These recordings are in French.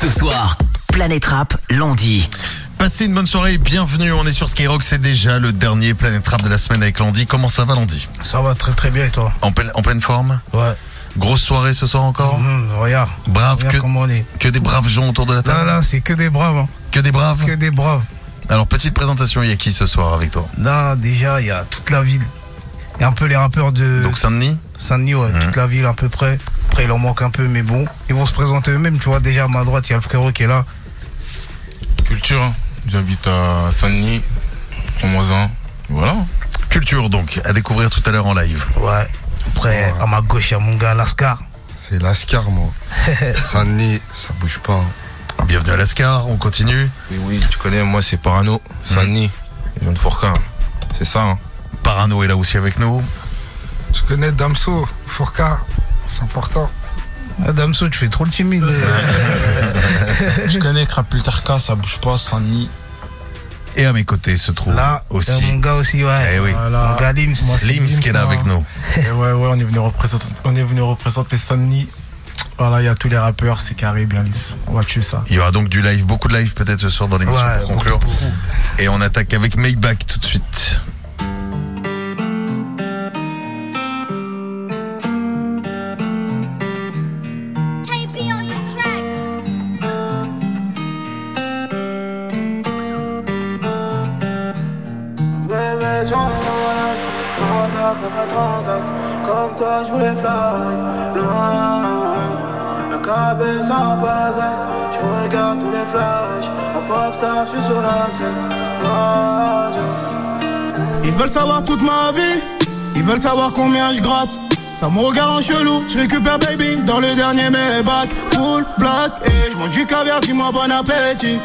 Ce soir, Planète Rap, Landy. Passez une bonne soirée et bienvenue. On est sur Skyrock. C'est déjà le dernier Planète Rap de la semaine avec Landy. Comment ça va, Landy? Ça va très très bien et toi? En, pleine- en pleine forme? Ouais. Grosse soirée ce soir encore? Hum, regarde. Brave Regarde que, comment on est. que des braves gens autour de la Là, table là, c'est que des braves. hein. Que des braves? Que des braves. Alors, petite présentation, il y a qui ce soir avec toi? Là, déjà, il y a toute la ville. Il y a un peu les rappeurs de Donc Saint-Denis? Saint-Denis, ouais, Mhm. toute la ville à peu près. Après, il en manque un peu, mais bon. Ils vont se présenter eux-mêmes. Tu vois, déjà à ma droite, il y a le frérot qui est là. Culture, hein. j'habite à Saint-Denis, prends-moi un. Voilà. Culture donc, à découvrir tout à l'heure en live. Ouais. Après, à ma gauche, il y a mon gars Lascar. C'est Lascar, moi. Saint-Denis, ça bouge pas. hein. Bienvenue à l'Ascar, on continue. Oui, oui, tu connais, moi c'est Parano, Saint-Denis, je viens de Fourca. C'est ça, hein. Parano est là aussi avec nous. Je connais Damso, Fourca, c'est important. Ah, Damso, tu fais trop le timide. Je connais Krapultarka, ça bouge pas, Saint-Denis. Et à mes côtés se trouve Là, aussi mon gars aussi, ouais. Eh oui. Voilà. Mon gars Lims. Moi, Lims qui est là avec nous. Et ouais, ouais, on est venu représenter, on est venu représenter. Voilà, il y a tous les rappeurs, c'est carré, bien lisse. On va tuer ça. Il y aura donc du live, beaucoup de live peut-être ce soir dans l'émission Ouais, pour conclure. beaucoup, beaucoup. Et on attaque avec Maybach tout de suite. Toi je voulais fly, loin, la cabesse en je regarde tous les flashs, en pop star, je suis sur la scène. Ils veulent savoir toute ma vie, ils veulent savoir combien je gratte. Ça me regarde en chelou, je récupère baby dans le dernier Maybach. Full black et je mange du caviar, dis-moi bon appétit.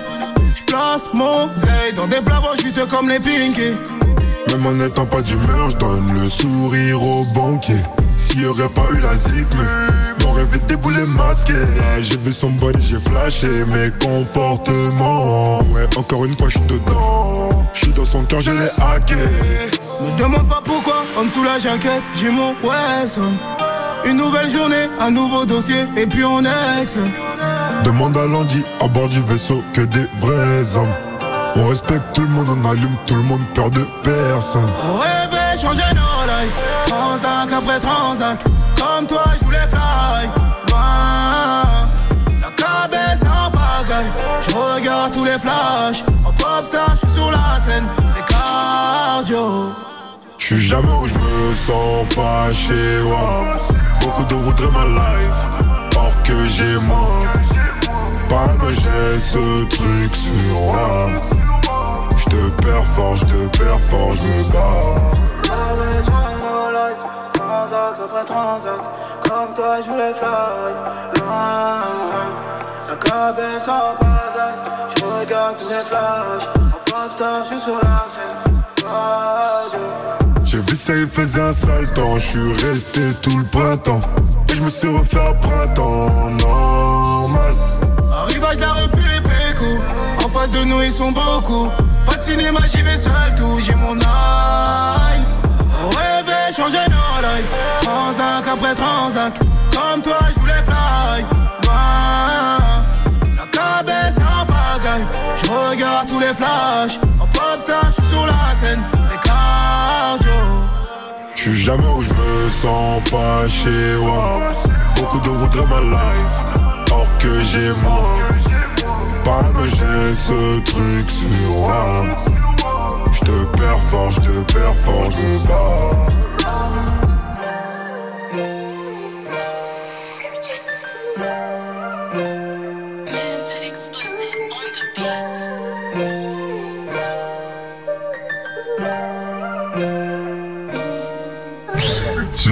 Je place mon zay dans des plats chute comme les pinky. Même en n'étant pas d'humeur, je donne le sourire au banquier. S'il y aurait pas eu la zig, mais m'aurait vite déboulé masqué. J'ai vu son body, j'ai flashé mes comportements. Ouais, encore une fois, je suis dedans. Je suis dans son cœur, je l'ai hacké. Me demande pas pourquoi, en dessous la jaquette, j'ai mon Wesson Une nouvelle journée, un nouveau dossier, et puis on ex Demande à Landy, à bord du vaisseau, que des vrais hommes. On respecte tout le monde, on allume tout le monde, peur de personne. On changer nos lives Transac après transac Comme toi je voulais fly La cabesse en pagaille Je regarde tous les flashs En pop star je suis sur la scène C'est cardio Je suis jamais où je me sens pas chez moi. Beaucoup de voudraient ma life, or que j'ai moi. Pas que j'ai ce truc sur moi. Je te perds fort, je te perds fort, je me bats. Rêvais changer nos lives Transac après transac. Comme toi je voulais fly. Loin La cabesse en pagaille Je regarde tous les flashs En pop star je suis sur la scène. J'ai vu ça, il faisait un sale temps. Je suis resté tout le printemps. Et je me suis refait à printemps normal. Arrivage de la rue En face de nous ils sont beaucoup. Pas de cinéma j'y vais seul tout. J'ai mon On changer nos Transac après transac Comme toi je voulais fly. La cabesse en pagaille. Je regarde tous les flashs. En pop star je suis sur la scène. C'est cardio. Je suis jamais où je me sens pas chez moi. Beaucoup de voudraient ma life, or que j'ai moi. Pas que j'ai ce truc sur moi. Te perds fort, je te.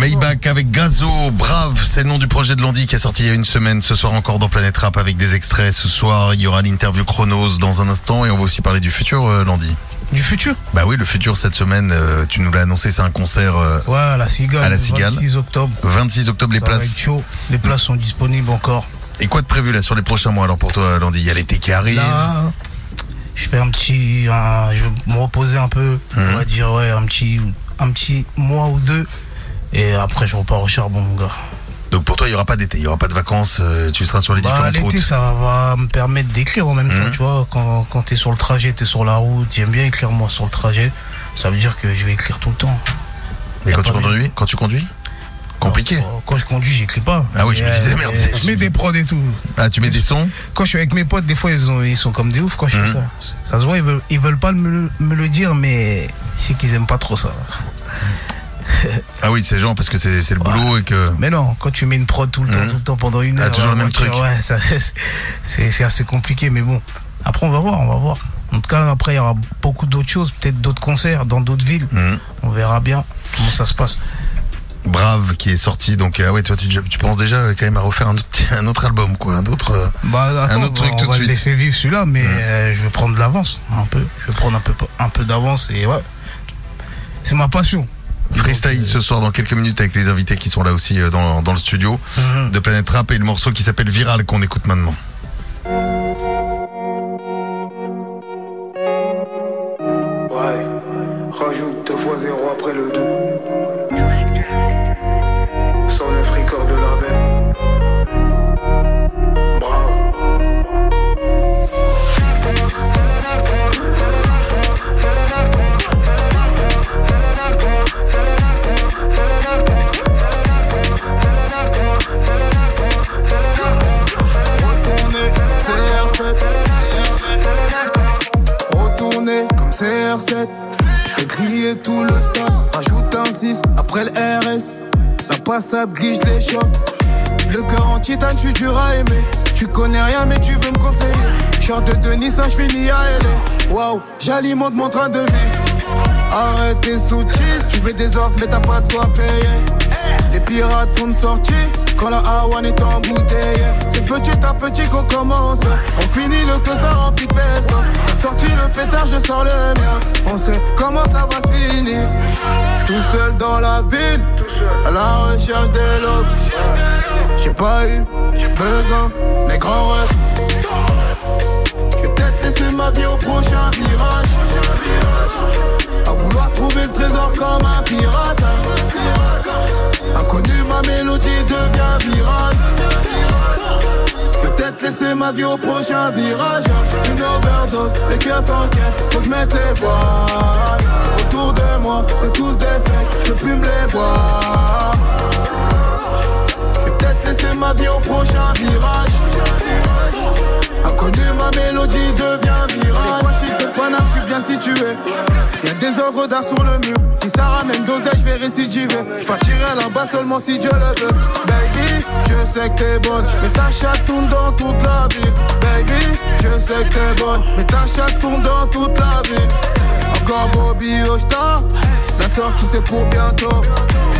Maybach avec Gazo, brave, c'est le nom du projet de Landy qui est sorti il y a une semaine. Ce soir encore dans Planète Rap avec des extraits. Ce soir, il y aura l'interview Chronos dans un instant et on va aussi parler du futur, euh, Landy. Du futur Bah oui, le futur cette semaine, euh, tu nous l'as annoncé, c'est un concert euh, Ouais, à la Cigale. À la le Cigale. 26 octobre. 26 octobre, les Ça va être places. chaud. Les places sont disponibles encore. Et quoi de prévu là sur les prochains mois alors pour toi, Landy? Il y a l'été qui arrive. Là, je fais un petit. un- je vais me reposer un peu. Mhm. On va dire, ouais, un petit, un petit mois ou deux. Et après, je repars au charbon, mon gars. Donc pour toi, il y aura pas d'été, il y aura pas de vacances, euh, tu seras sur les Bah, différentes l'été, routes. ça va me permettre d'écrire en même temps, tu vois. Quand, quand t'es sur le trajet, t'es sur la route, j'aime bien écrire moi sur le trajet. Ça veut dire que je vais écrire tout le temps. Mais quand tu conduis, quand tu conduis Compliqué. Quand je conduis, j'écris pas. Ah oui, je me Mais, disais, euh, merde, Je mets des prods et tout. Ah, tu mets des sons Quand je suis avec mes potes, des fois, ils, ont- ils sont comme des oufs quand je fais ça. Ça se voit, ils veulent, ils veulent pas me, le- me le dire, mais je sais qu'ils aiment pas trop ça. Ah oui, c'est genre parce que c'est c'est le boulot et que. Mais non, quand tu mets une prod tout le temps, Mhm. tout le temps pendant une Ah, heure, toujours dans le la même voiture, truc. Ouais, ça- c'est c'est assez compliqué, mais bon. Après, on va voir, on va voir. En tout cas, après, il y aura beaucoup d'autres choses, peut-être d'autres concerts dans d'autres villes. Mhm. On verra bien comment ça se passe. Brave qui est sorti, donc ah ouais, toi tu, tu penses déjà euh, quand même à refaire un autre, un autre album, quoi, un autre. euh, Bah, attends, Un autre truc on tout de va suite. laisser vivre celui-là, mais euh, je vais prendre de l'avance un peu. Je vais prendre un peu, un peu d'avance et ouais. C'est ma passion. Freestyle ce soir dans quelques minutes avec les invités qui sont là aussi euh, dans, dans le studio mhm. de Planète Rap et le morceau qui s'appelle Viral qu'on écoute maintenant. Ouais, rajoute deux fois zéro après le 2. CR7 Je vais crier tout le stade Rajoute un 6 après le RS La passade glisse les chocs. Le cœur en titane, tu dur aimer. Tu connais rien mais tu veux me conseiller. Short de Denis, ça je finis à LA Waouh, j'alimente mon train de vie. Arrête tes sous-cheese, tu veux des offres mais t'as pas de quoi payer pirates sont sortis quand la Hawan est embouteillée. C'est petit à petit qu'on commence. On finit le que ça remplit de pesos. Sorti le pétard, je sors le mien. On sait comment ça va finir. Tout seul dans la ville, à la recherche des lobes. J'ai pas eu besoin, mes grands rêves. Ma vie au prochain virage. À vouloir trouver le trésor comme un pirate. Inconnu, ma mélodie devient virale. Peut-être laisser ma vie au prochain virage. Une overdose, les keufs enquêtent, faut que je mette les voiles. Autour de moi, c'est tous des faits, je peux plus me les voir. Vais ma vie au prochain virage. Inconnu, ma mélodie devient virale. Chic de Paname, je suis bien situé. Y'a des œuvres d'art sur le mur. Si ça ramène d'oseille, je vais récidiver. Je partirai là-bas seulement si Dieu le veut. Baby, je sais que t'es bonne. Mais ta chatte tourne dans toute la ville. Baby, je sais que t'es bonne. Mais ta chatte tourne dans toute la ville. Bobby Osta. La sortie c'est pour bientôt.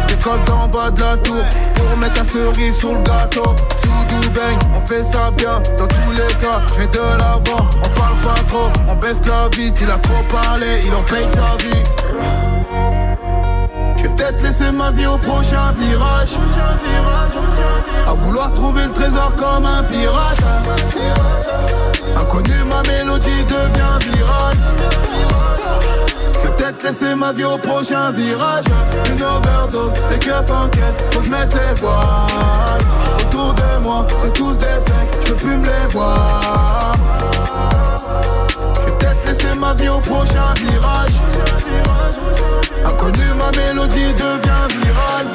Décolle d'en bas de la tour. Pour mettre la cerise sur le gâteau. Sous bang, on fait ça bien. Dans tous les cas, je vais de l'avant. On parle pas trop, on baisse la vite. Il a trop parlé, il en paye sa vie. Ma au prochain virage. À vouloir trouver le trésor comme un pirate. Inconnu, ma mélodie devient virale. Peut-être laisser ma vie au prochain virage. Une overdose, les keufs enquêtent, faut que je mette les voiles. Autour de moi, c'est tous des fakes, je peux plus me les voir. Ma vie au prochain virage. Inconnu, ma mélodie devient virale.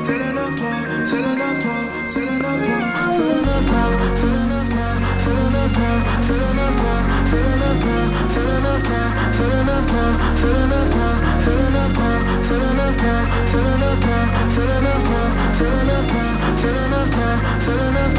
C'est le 9-3, c'est le 9-3, c'est le 9-3, c'est le 9-3, c'est le 9-3, c'est le 9-3, c'est le 9-3, c'est le 9-3, c'est le 9-3, c'est le 9-3, c'est le 9-3, c'est le 9-3, c'est le 9-3, c'est le 9-3, c'est le 9-3,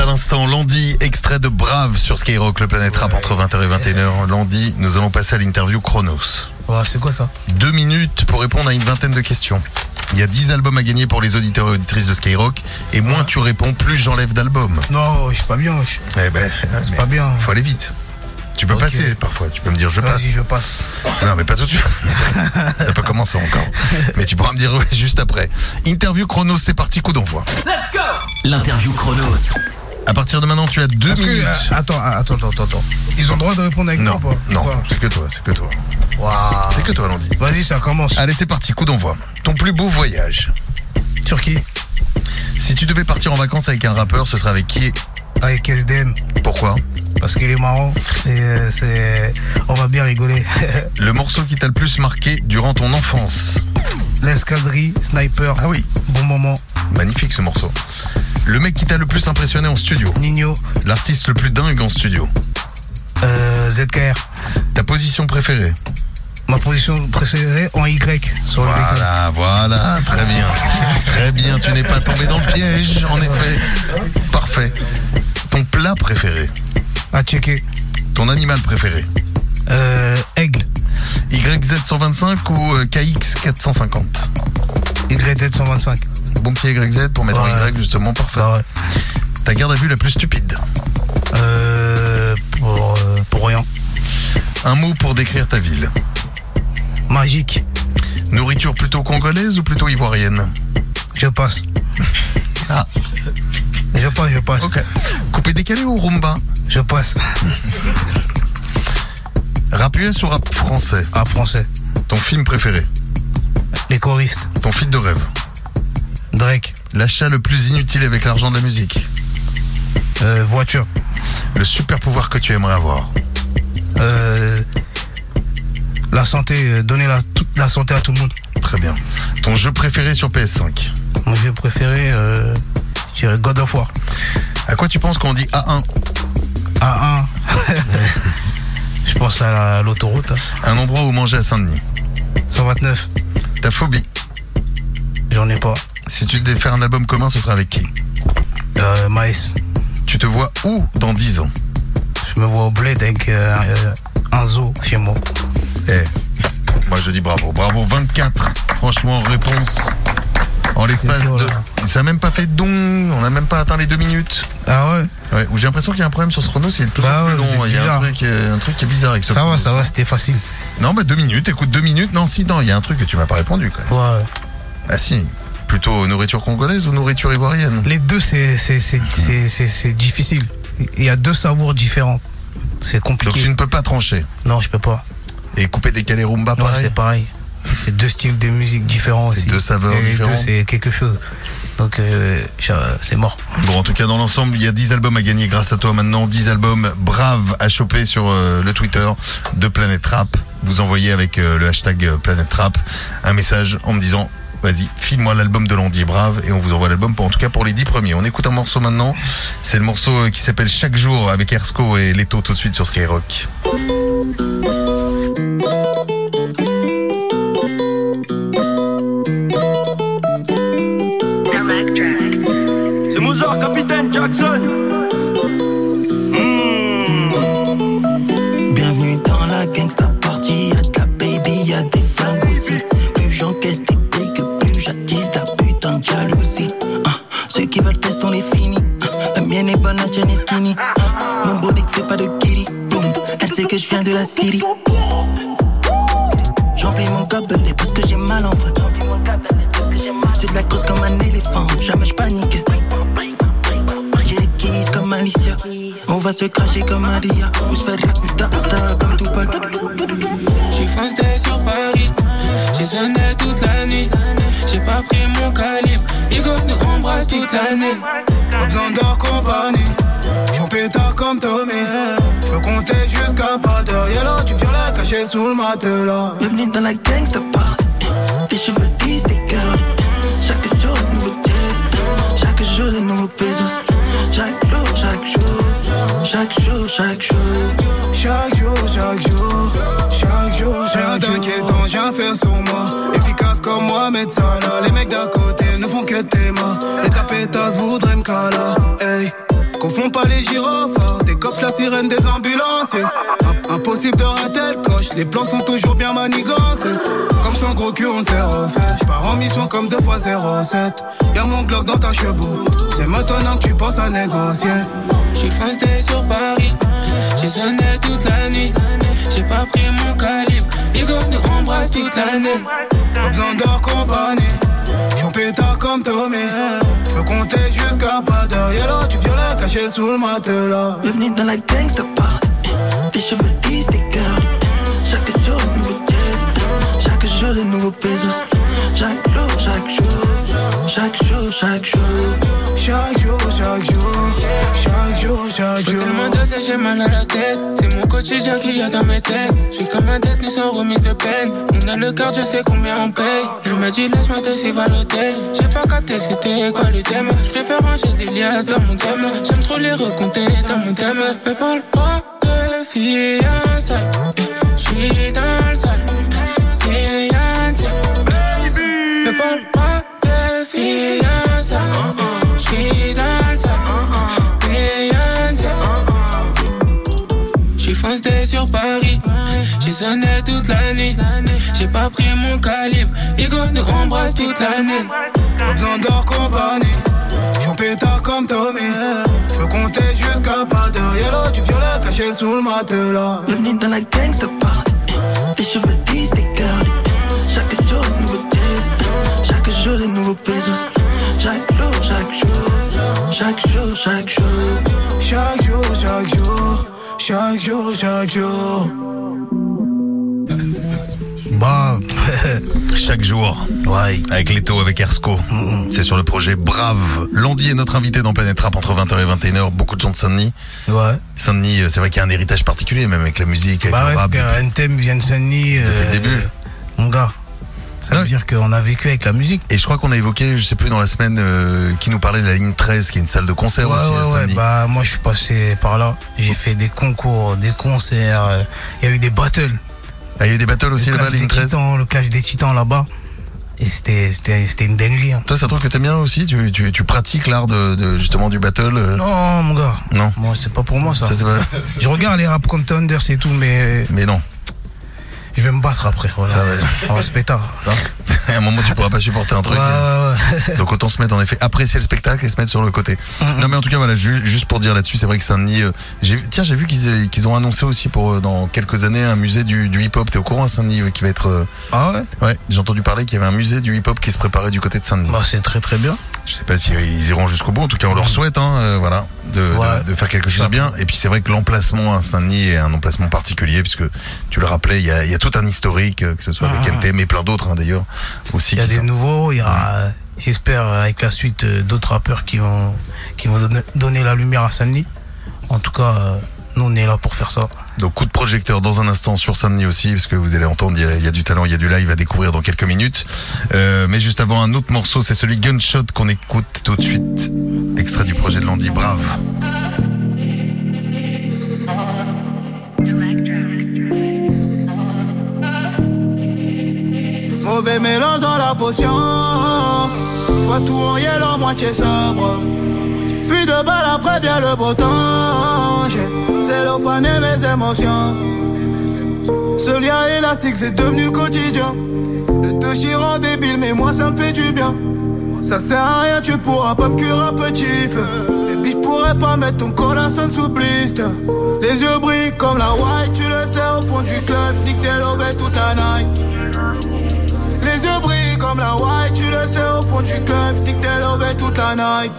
à l'instant, Landy, extrait de Brave sur Skyrock, le Planète Rap entre 20h et 21h. Landy, nous allons passer à l'interview Chronos. Ouais, c'est quoi ça? Deux minutes pour répondre à une vingtaine de questions. Il y a 10 albums à gagner pour les auditeurs et auditrices de Skyrock. Et moins tu réponds, plus j'enlève d'albums. Non, je suis pas bien. Eh ben, C'est pas bien. Faut aller vite. Tu peux passer parfois. Tu peux me dire je passe. Vas-y, je passe. Non, mais pas tout de suite. T'as pas commencé encore. Mais tu pourras me dire juste après. Interview chrono, c'est parti, coup d'envoi. L'interview Chronos. À partir de maintenant, tu as deux que- minutes. euh, attends, attends, attends, attends. Ils ont le droit de répondre avec non, pas non, Quoi c'est que toi, c'est que toi. Waouh. C'est que toi, Landy. Vas-y, ça commence. Allez, c'est parti, coup d'envoi. Ton plus beau voyage. Turquie, Si tu devais partir en vacances avec un rappeur, ce serait avec qui? Avec SDM. Pourquoi? Parce qu'il est marrant. Et euh, c'est. On va bien rigoler. Le morceau qui t'a le plus marqué durant ton enfance. L'escadrille, sniper, Ah oui, bon moment. magnifique ce morceau. Le mec qui t'a le plus impressionné en studio. Nino, L'artiste le plus dingue en studio. euh, ZKR. Ta position préférée. Ma position préférée en Y sur le. Voilà, voilà, très bien. Très bien, tu n'es pas tombé dans le piège, en effet. Parfait. Ton plat préféré. À checker. Ton animal préféré. Euh, aigle. YZ125 ou euh, KX450 YZ 125. Bon pied YZ pour mettre en. Y justement, parfait. Ouais. Ta garde à vue la plus stupide. Euh, pour, euh, pour rien. Un mot pour décrire ta ville. Magique. Nourriture plutôt congolaise ou plutôt ivoirienne? Je passe. Ah. Je passe, je passe. Ok. Coupé décalé ou rumba? Je passe. Rap US ou rap français À français. Ton film préféré Les choristes. Ton feat de rêve Drake. L'achat le plus inutile avec l'argent de la musique Euh, voiture. Le super pouvoir que tu aimerais avoir Euh, la santé. euh, donner la, toute la santé à tout le monde. Très bien. Ton jeu préféré sur PS5 Mon jeu préféré, euh, je dirais God of War. À quoi tu penses quand on dit A1 A1. Je pense à la- l'autoroute. hein. Un endroit où manger à Saint-Denis 129. Ta phobie J'en ai pas. Si tu devais faire un album commun, ce serait avec qui? Euh, Maïs. Tu te vois où dans 10 ans? Je me vois au bled avec euh, euh, un zoo chez moi. Eh, moi je dis bravo. Bravo 24. Franchement, réponse en l'espace de. Ça n'a même pas fait de don. On n'a même pas atteint les deux minutes. Ah ouais Ouais, j'ai l'impression qu'il y a un problème sur ce chrono, c'est de plus Bah en plus ouais, long. Il y a un truc, euh, un truc qui est bizarre avec ce Ça va, ça va, c'était facile. Non, bah deux minutes. Écoute, deux minutes. Non, si, non, il y a un truc que tu m'as pas répondu quand même. Ouais. Ah si. Plutôt nourriture congolaise ou nourriture ivoirienne? Les deux, c'est c'est- difficile. Il y a deux savoirs différents. C'est Donc compliqué. tu ne peux pas trancher. Non, je peux pas. Et couper décalé rumba Ouais, pareil? c'est pareil. C'est deux styles de musique différents C'est aussi. deux saveurs Et les différents. deux, c'est quelque chose. Donc, euh, c'est mort. Bon, en tout cas, dans l'ensemble, il y a 10 albums à gagner grâce à toi maintenant. 10 albums braves à choper sur euh, le Twitter de Planète Rap. Vous envoyez avec euh, le hashtag Planète Rap un message en me disant Vas-y, file-moi l'album de Landy Brave et on vous envoie l'album pour en tout cas pour les 10 premiers. On écoute un morceau maintenant. C'est le morceau qui s'appelle Chaque jour avec Ersko et Leto tout de suite sur Skyrock. De la city. J'emplis mon gobelet parce que j'ai mal en vrai. J'ai de la grosse comme un éléphant, jamais je panique. J'ai les keys comme Alicia. On va se cracher comme Adia. Ou se faire putain comme Tupac. J'ai foncé sur Paris, j'ai sonné toute la nuit. J'ai pas pris mon calibre, Hugo nous embrasse toute l'année. Pas besoin leur compagnie. J'en pétard comme Tommy. Je veux compter jusqu'à pas d'heure. Yellow, du violet caché sous le matelas. Bienvenue dans la gangsta party. Tes cheveux lisses, tes curls. Chaque jour, de nouveaux jazz. Chaque jour, de nouveaux pesos. Chaque jour, chaque jour. Chaque jour, chaque jour. Chaque jour, chaque jour, chaque jour, chaque jour. J'ai un sur moi. Efficace comme moi, ça là. Les mecs d'à côté ne font que tes mains. Et ta pétasse voudrait me cala. Hey, Confonds pas les gyrophares, les plans sont toujours bien manigancés. Comme son gros cul, on s'est refait. J'pars en mission comme 2 fois 07. Y'a mon Glock dans ta chebou. C'est maintenant que tu penses à négocier. J'ai foncé sur Paris, j'ai sonné toute la nuit. J'ai pas pris mon calibre, Hugo nous embrasse toute l'année. Pas besoin de compagnie. J'en pétard comme Tommy. J'veux compter jusqu'à pas d'heure. Yellow, du violet caché sous le matelas. Bienvenue dans la gangsta party. Tes cheveux Chaque jour, chaque jour. Chaque jour, chaque jour. Chaque jour, tellement dosé, j'ai mal à la tête. C'est mon quotidien qui y a dans mes têtes. J'suis comme un détenu sans remise de peine. On a le cœur, je sais combien on paye. Elle m'a dit, laisse-moi te suivre à l'hôtel. J'ai pas capté, c'était quoi le thème. J'préfère ranger des liasses dans mon thème. J'aime trop les recompter dans mon thème. Me parle pas de fiançailles. J'suis dans le sale. Fiançailles. Me parle pas de fiançailles. J'suis dans. J'suis foncé sur Paris, j'ai sonné toute la nuit. J'ai pas pris mon calibre, Hugo nous embrasse toute l'année. Pas besoin de leur compagnie. J'en pétard comme Tommy. J'veux compter jusqu'à pas d'heure. Yellow, du violet caché sous le matelas. Bienvenue dans la gangsta party. Tes cheveux lisses, tes. Chaque jour, de nouveau jazz. Chaque jour, de nouveaux pesos. Chaque jour, chaque jour. Chaque jour, chaque jour. Chaque jour, chaque jour. Chaque jour, chaque jour. Bah, Chaque jour. ouais. Avec Leto, avec Ersko. C'est sur le projet Brave. Landy est notre invité dans Planète Rap entre 20h et 21h. Beaucoup de gens de Saint-Denis. Ouais. Saint-Denis, euh, c'est vrai qu'il y a un héritage particulier, même avec la musique, avec Bah le ouais, rap. qu'un thème vient de Sunny. le début. Mon gars. Ça veut dire qu'on a vécu avec la musique. Et je crois qu'on a évoqué, je sais plus, dans la semaine, euh, qui nous parlait de la ligne 13, qui est une salle de concert Ouais, aussi ouais. Bah, moi, je suis passé par là. J'ai fait des concours, des concerts. euh, Il y a eu des battles. Ah, il y a eu des battles aussi là-bas, ligne des 13. titans, le clash des titans là-bas. Et c'était, une dinguerie. hein. Toi, c'est un truc que t'aimes bien aussi tu, tu, tu pratiques l'art de, de, justement du battle euh, Non, mon gars. Non. Moi, c'est pas pour moi ça. Ça, c'est pas- Je regarde les rap contenders et tout, mais Mais non. Je vais me battre après. Voilà. Ça va. On va se pétard. à un moment, tu pourras pas supporter un truc. Ouais, ouais, ouais. Donc autant se mettre en effet apprécier le spectacle et se mettre sur le côté. Non mais en tout cas voilà ju- juste pour dire là-dessus c'est vrai que Saint-Denis euh, tiens j'ai vu qu'ils qu'ils ont annoncé aussi pour euh, dans quelques années un musée du, du hip-hop t'es au courant Saint-Denis qui va être euh, Ah ouais? Ouais j'ai entendu parler qu'il y avait un musée du hip-hop qui se préparait du côté de Saint-Denis. Bah, c'est très très bien. Je sais pas si euh, ils iront jusqu'au bout en tout cas on leur souhaite hein, voilà de, de- Ouais. de faire quelque chose de bien et puis c'est vrai que l'emplacement à Saint-Denis est un emplacement particulier puisque tu le rappelais il y a, il y a tout un historique euh, que ce soit avec Ah. NTM et plein d'autres hein, d'ailleurs aussi Il y a des sont- nouveaux, il y a, euh, j'espère, avec la suite, euh, d'autres rappeurs qui vont, qui vont donner, donner la lumière à Sandy. En tout cas, euh, nous, on est là pour faire ça. Donc coup de projecteur dans un instant sur Saint-Denis aussi, parce que vous allez entendre, il y, a, il y a du talent, il y a du live à découvrir dans quelques minutes. Euh, mais juste avant, un autre morceau, c'est celui Gunshot qu'on écoute tout de suite. Extrait du projet de Landy, brave. Mauvais mélange dans la potion. Vois tout en yellow, moitié sobre. Puis de balle après vient le beau temps. J'ai cellophané mes émotions. Ce lien élastique, c'est devenu le quotidien. Le te chirant débile, mais moi ça me fait du bien. Ça sert à rien, tu pourras pas me cuire un petit feu. Et puis je pourrais pas mettre ton son sous blister. Les yeux brillent comme la white, tu le sais, au fond du club, nique des lovés toute la night. Les yeux brillent comme la white, tu le sais, au fond du club, nique des lovés toute la night.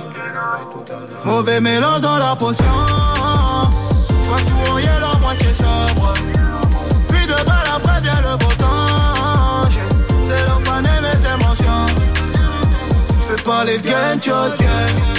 Mauvais mélange dans la potion. Vois tout en yellow, moitié sobre. Puis de balle après vient le beau temps. J'ai cellophané mes émotions. Fais parler le gang, shot gang,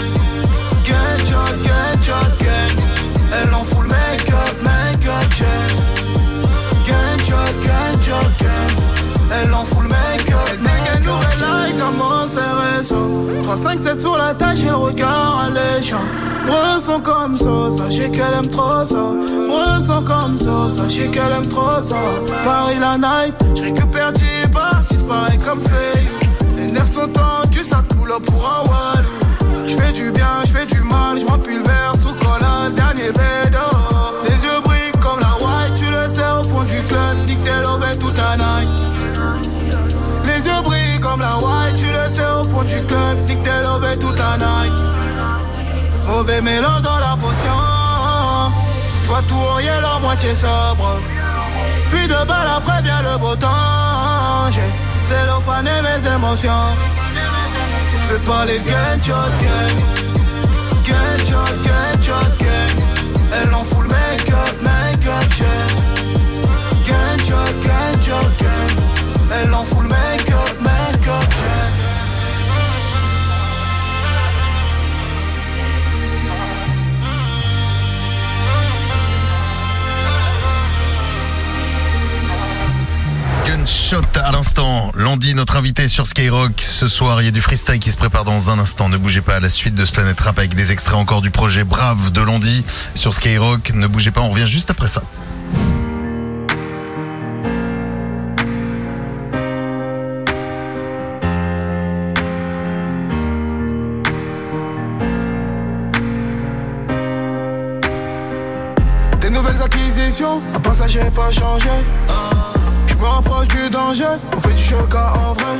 récent. 3, 5, 7 sur la tâche, j'ai le regard alléchant. Ressens comme ça, sachez qu'elle aime trop ça. Ressens comme ça, sachez qu'elle aime trop ça. Paris la night, je récupère 10 bars, disparaît comme fait. Les nerfs sont tendus, ça coule pour un wallou. Je fais du bien, je fais du mal, je remplis le verre sous mauvais toute la night. Mauvais mélange dans la potion. Toi tout en la moitié sobre. Puis de balle après vient le beau temps. J'ai cellophané mes émotions. Je vais parler gun shot Gunshot à l'instant. Landy, notre invité sur Skyrock. Ce soir, il y a du freestyle qui se prépare dans un instant. Ne bougez pas à la suite de ce Planet Rap avec des extraits encore du projet Brave de Landy sur Skyrock. Ne bougez pas, on revient juste après ça. Des nouvelles acquisitions, un passager pas changé. Me rapproche du danger, on fait du choc en vrai.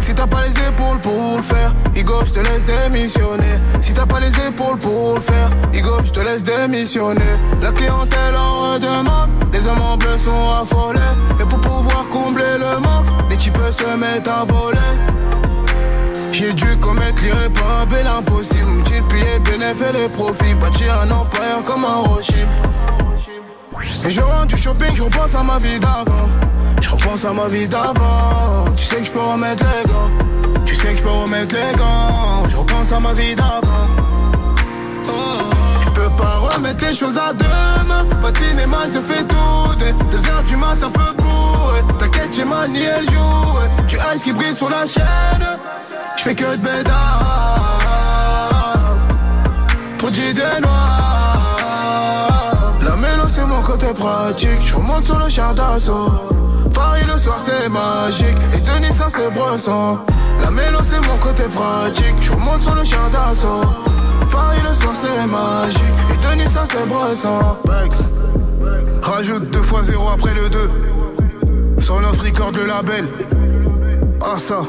Si t'as pas les épaules pour le faire, Igo, je te laisse démissionner. Si t'as pas les épaules pour le faire, Igo, je te laisse démissionner. La clientèle en redemande, les hommes en bleu sont affolés. Et pour pouvoir combler le manque, les types se mettent à voler. J'ai dû commettre l'irréparable et l'impossible Multiplier le bénéfice et les profits Bâtir un empire comme un Rothschild Et je rentre du shopping, je repense à ma vie d'avant. Je repense à ma vie d'avant. Tu sais que je peux remettre les gants. Tu sais que je peux remettre les gants. Je repense à ma vie d'avant. Oh, Tu peux pas remettre les choses à demain. Patiner mal te fait tout deux heures du mat un peu bourré. T'inquiète j'ai manié le jour. Du ice qui brille sur la chaîne. Je fais que de bédard Produit des noirs côté pratique. Je remonte sur le char d'assaut. Paris le soir c'est magique. Et Denis ça c'est bresson. La mélo c'est mon côté pratique. Je remonte sur le char d'assaut. Paris le soir c'est magique. Et Denis ça c'est bresson. Rajoute deux fois zéro après le 2 Son offre record le label. Ah ça.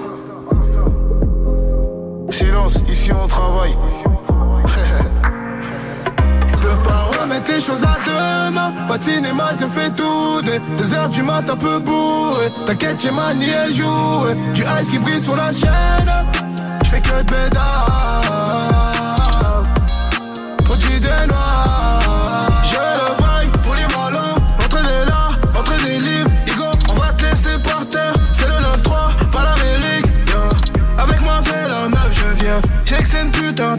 Silence, ici on travaille. Remettre les choses à demain. Pas de cinéma, je le fais tout. Des deux heures du mat, un peu bourré. T'inquiète, j'ai manié le jour. Du ice qui brille sur la chaîne. Je fais que de bédave. Produit des noirs. J'ai le bail pour les malins. Entre des là, entre des livres. Igo, on va te laisser par terre. C'est le 9-3, pas l'Amérique. Yeah. Avec moi, fais la meuf, je viens. J'ai que c'est une putain.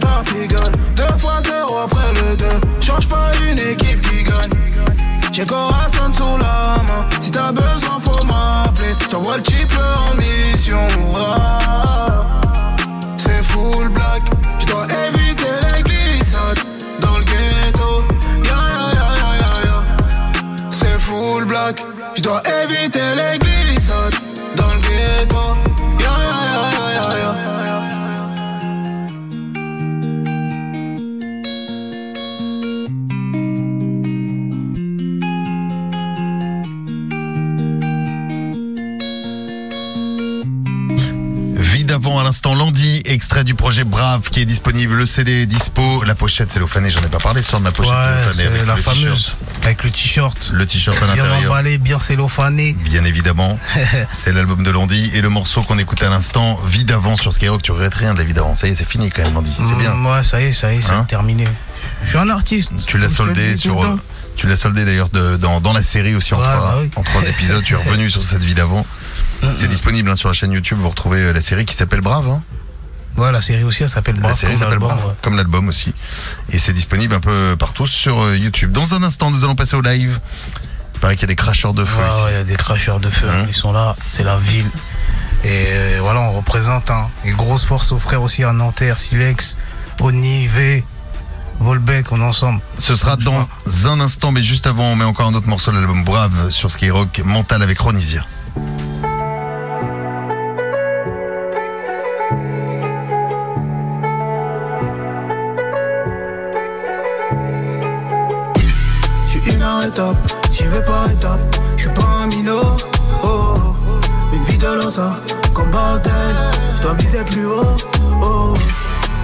Projet Brave qui est disponible. Le CD est dispo. La pochette cellophanée, j'en ai pas parlé sur de ma pochette Ouais, avec la le fameuse. t-shirt. Avec le t-shirt. Le t-shirt à Bien l'intérieur. emballé, bien cellophané. Bien évidemment, c'est l'album de Landy et le morceau qu'on écoute à l'instant, Vie d'avant sur Skyrock. Tu regrettes rien de la vie d'avant. Ça y est, c'est fini quand même, Landy. C'est bien. Mm, Ouais, ça y est, ça y est, c'est Hein terminé. Je suis un artiste. Tu l'as soldé sur. euh. Tu l'as soldé d'ailleurs dans, dans la série aussi en, Ouais, trois, bah oui. en trois épisodes. Tu es revenu sur cette vie d'avant. C'est disponible hein, sur la chaîne YouTube. Vous retrouvez euh, la série qui s'appelle Brave. hein. Ouais, la série aussi, elle s'appelle Brave. la série comme s'appelle l'album, Brave, ouais. comme l'album aussi. Et c'est disponible un peu partout sur euh, YouTube. Dans un instant, nous allons passer au live. Il paraît qu'il y a des cracheurs de feu Ouais, ici. ouais, il y a des cracheurs de feu, Hein ils sont là, c'est la ville. Et euh, voilà, on représente hein, et grosse force aux frères aussi à Nanterre, Silex, Oni, V, Volbeck, on est ensemble. Ce sera dans un instant, mais juste avant, on met encore un autre morceau de l'album Brave sur Skyrock, Mental avec Ronisia. J'y vais par étapes. Je suis pas un minot, oh, oh. Une vie de l'osa, comme Bartel. Je dois viser plus haut, oh.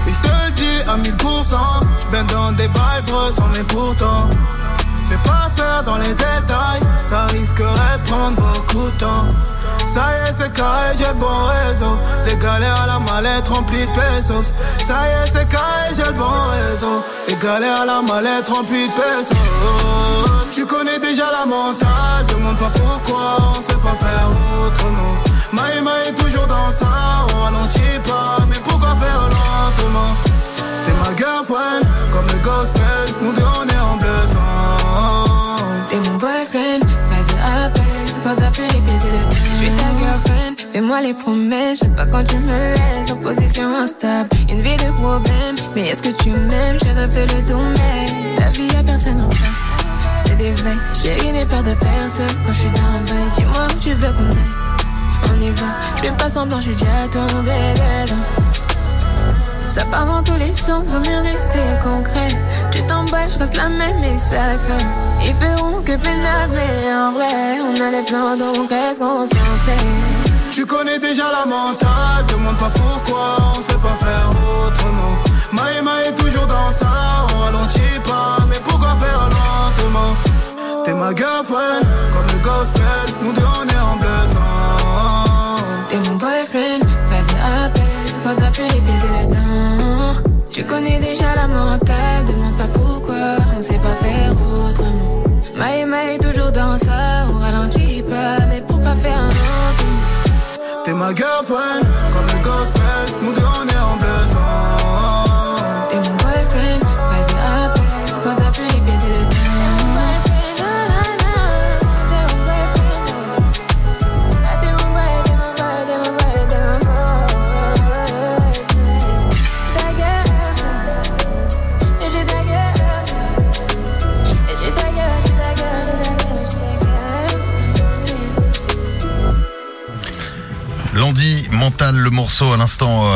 Et je te le dis à 1000%, je viens dans des vibes sans mais pourtant. Fais pas faire dans les détails, ça risquerait de prendre beaucoup de temps. Ça y est, c'est carré, j'ai le bon réseau. Les galères à la mallette remplie de pesos. Ça y est, c'est carré, j'ai le bon réseau. Les galères à la mallette remplie de pesos. Tu connais déjà la mentale, demande pas pourquoi, on sait pas faire autrement. Maïma est toujours dans ça, on ralentit pas, mais pourquoi faire lentement? T'es ma girlfriend, comme le gospel, nous deux on est en besoin. T'es mon boyfriend, je suis ta girlfriend, fais-moi les promesses. Je sais pas quand tu me laisses en position instable. Une vie de problème, mais est-ce que tu m'aimes? J'ai refait le tour, mais la vie y'a personne en face. C'est des vices, j'ai n'ai peur de personne quand je suis dans le bail. Dis-moi où tu veux qu'on aille. On y va, je fais pas semblant, je suis déjà tombé dedans. Ça part dans tous les sens, vaut mieux rester concret. Tu t'emballes, je reste la même et ça le fait. Ils que pénal, mais en vrai, on a les plans donc reste concentré. Tu connais déjà la mentale, demande pas pourquoi, on sait pas faire autrement. Maïma est toujours dans ça, on ralentit pas, mais pourquoi faire lentement? T'es ma girlfriend, comme le gospel, nous deux on est en besoin. T'es mon boyfriend, vas-y appelle quand t'as plus les pieds dedans. Tu connais déjà la mentale, demande pas pourquoi, on sait pas faire autrement. Maïma est toujours dans ça, on ralentit pas, mais pourquoi faire lentement? T'es ma girlfriend, comme le gospel, nous deux on est en besoin.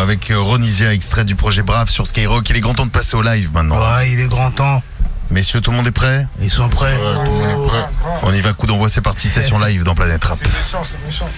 Avec euh, Ronisia, extrait du projet Brave sur Skyrock. Il est grand temps de passer au live maintenant. Ouais, il est grand temps. Messieurs, tout le monde est prêt? Ils sont prêts. On y va, coup d'envoi, c'est parti, session live dans Planète Rap. méchant, c'est méchant.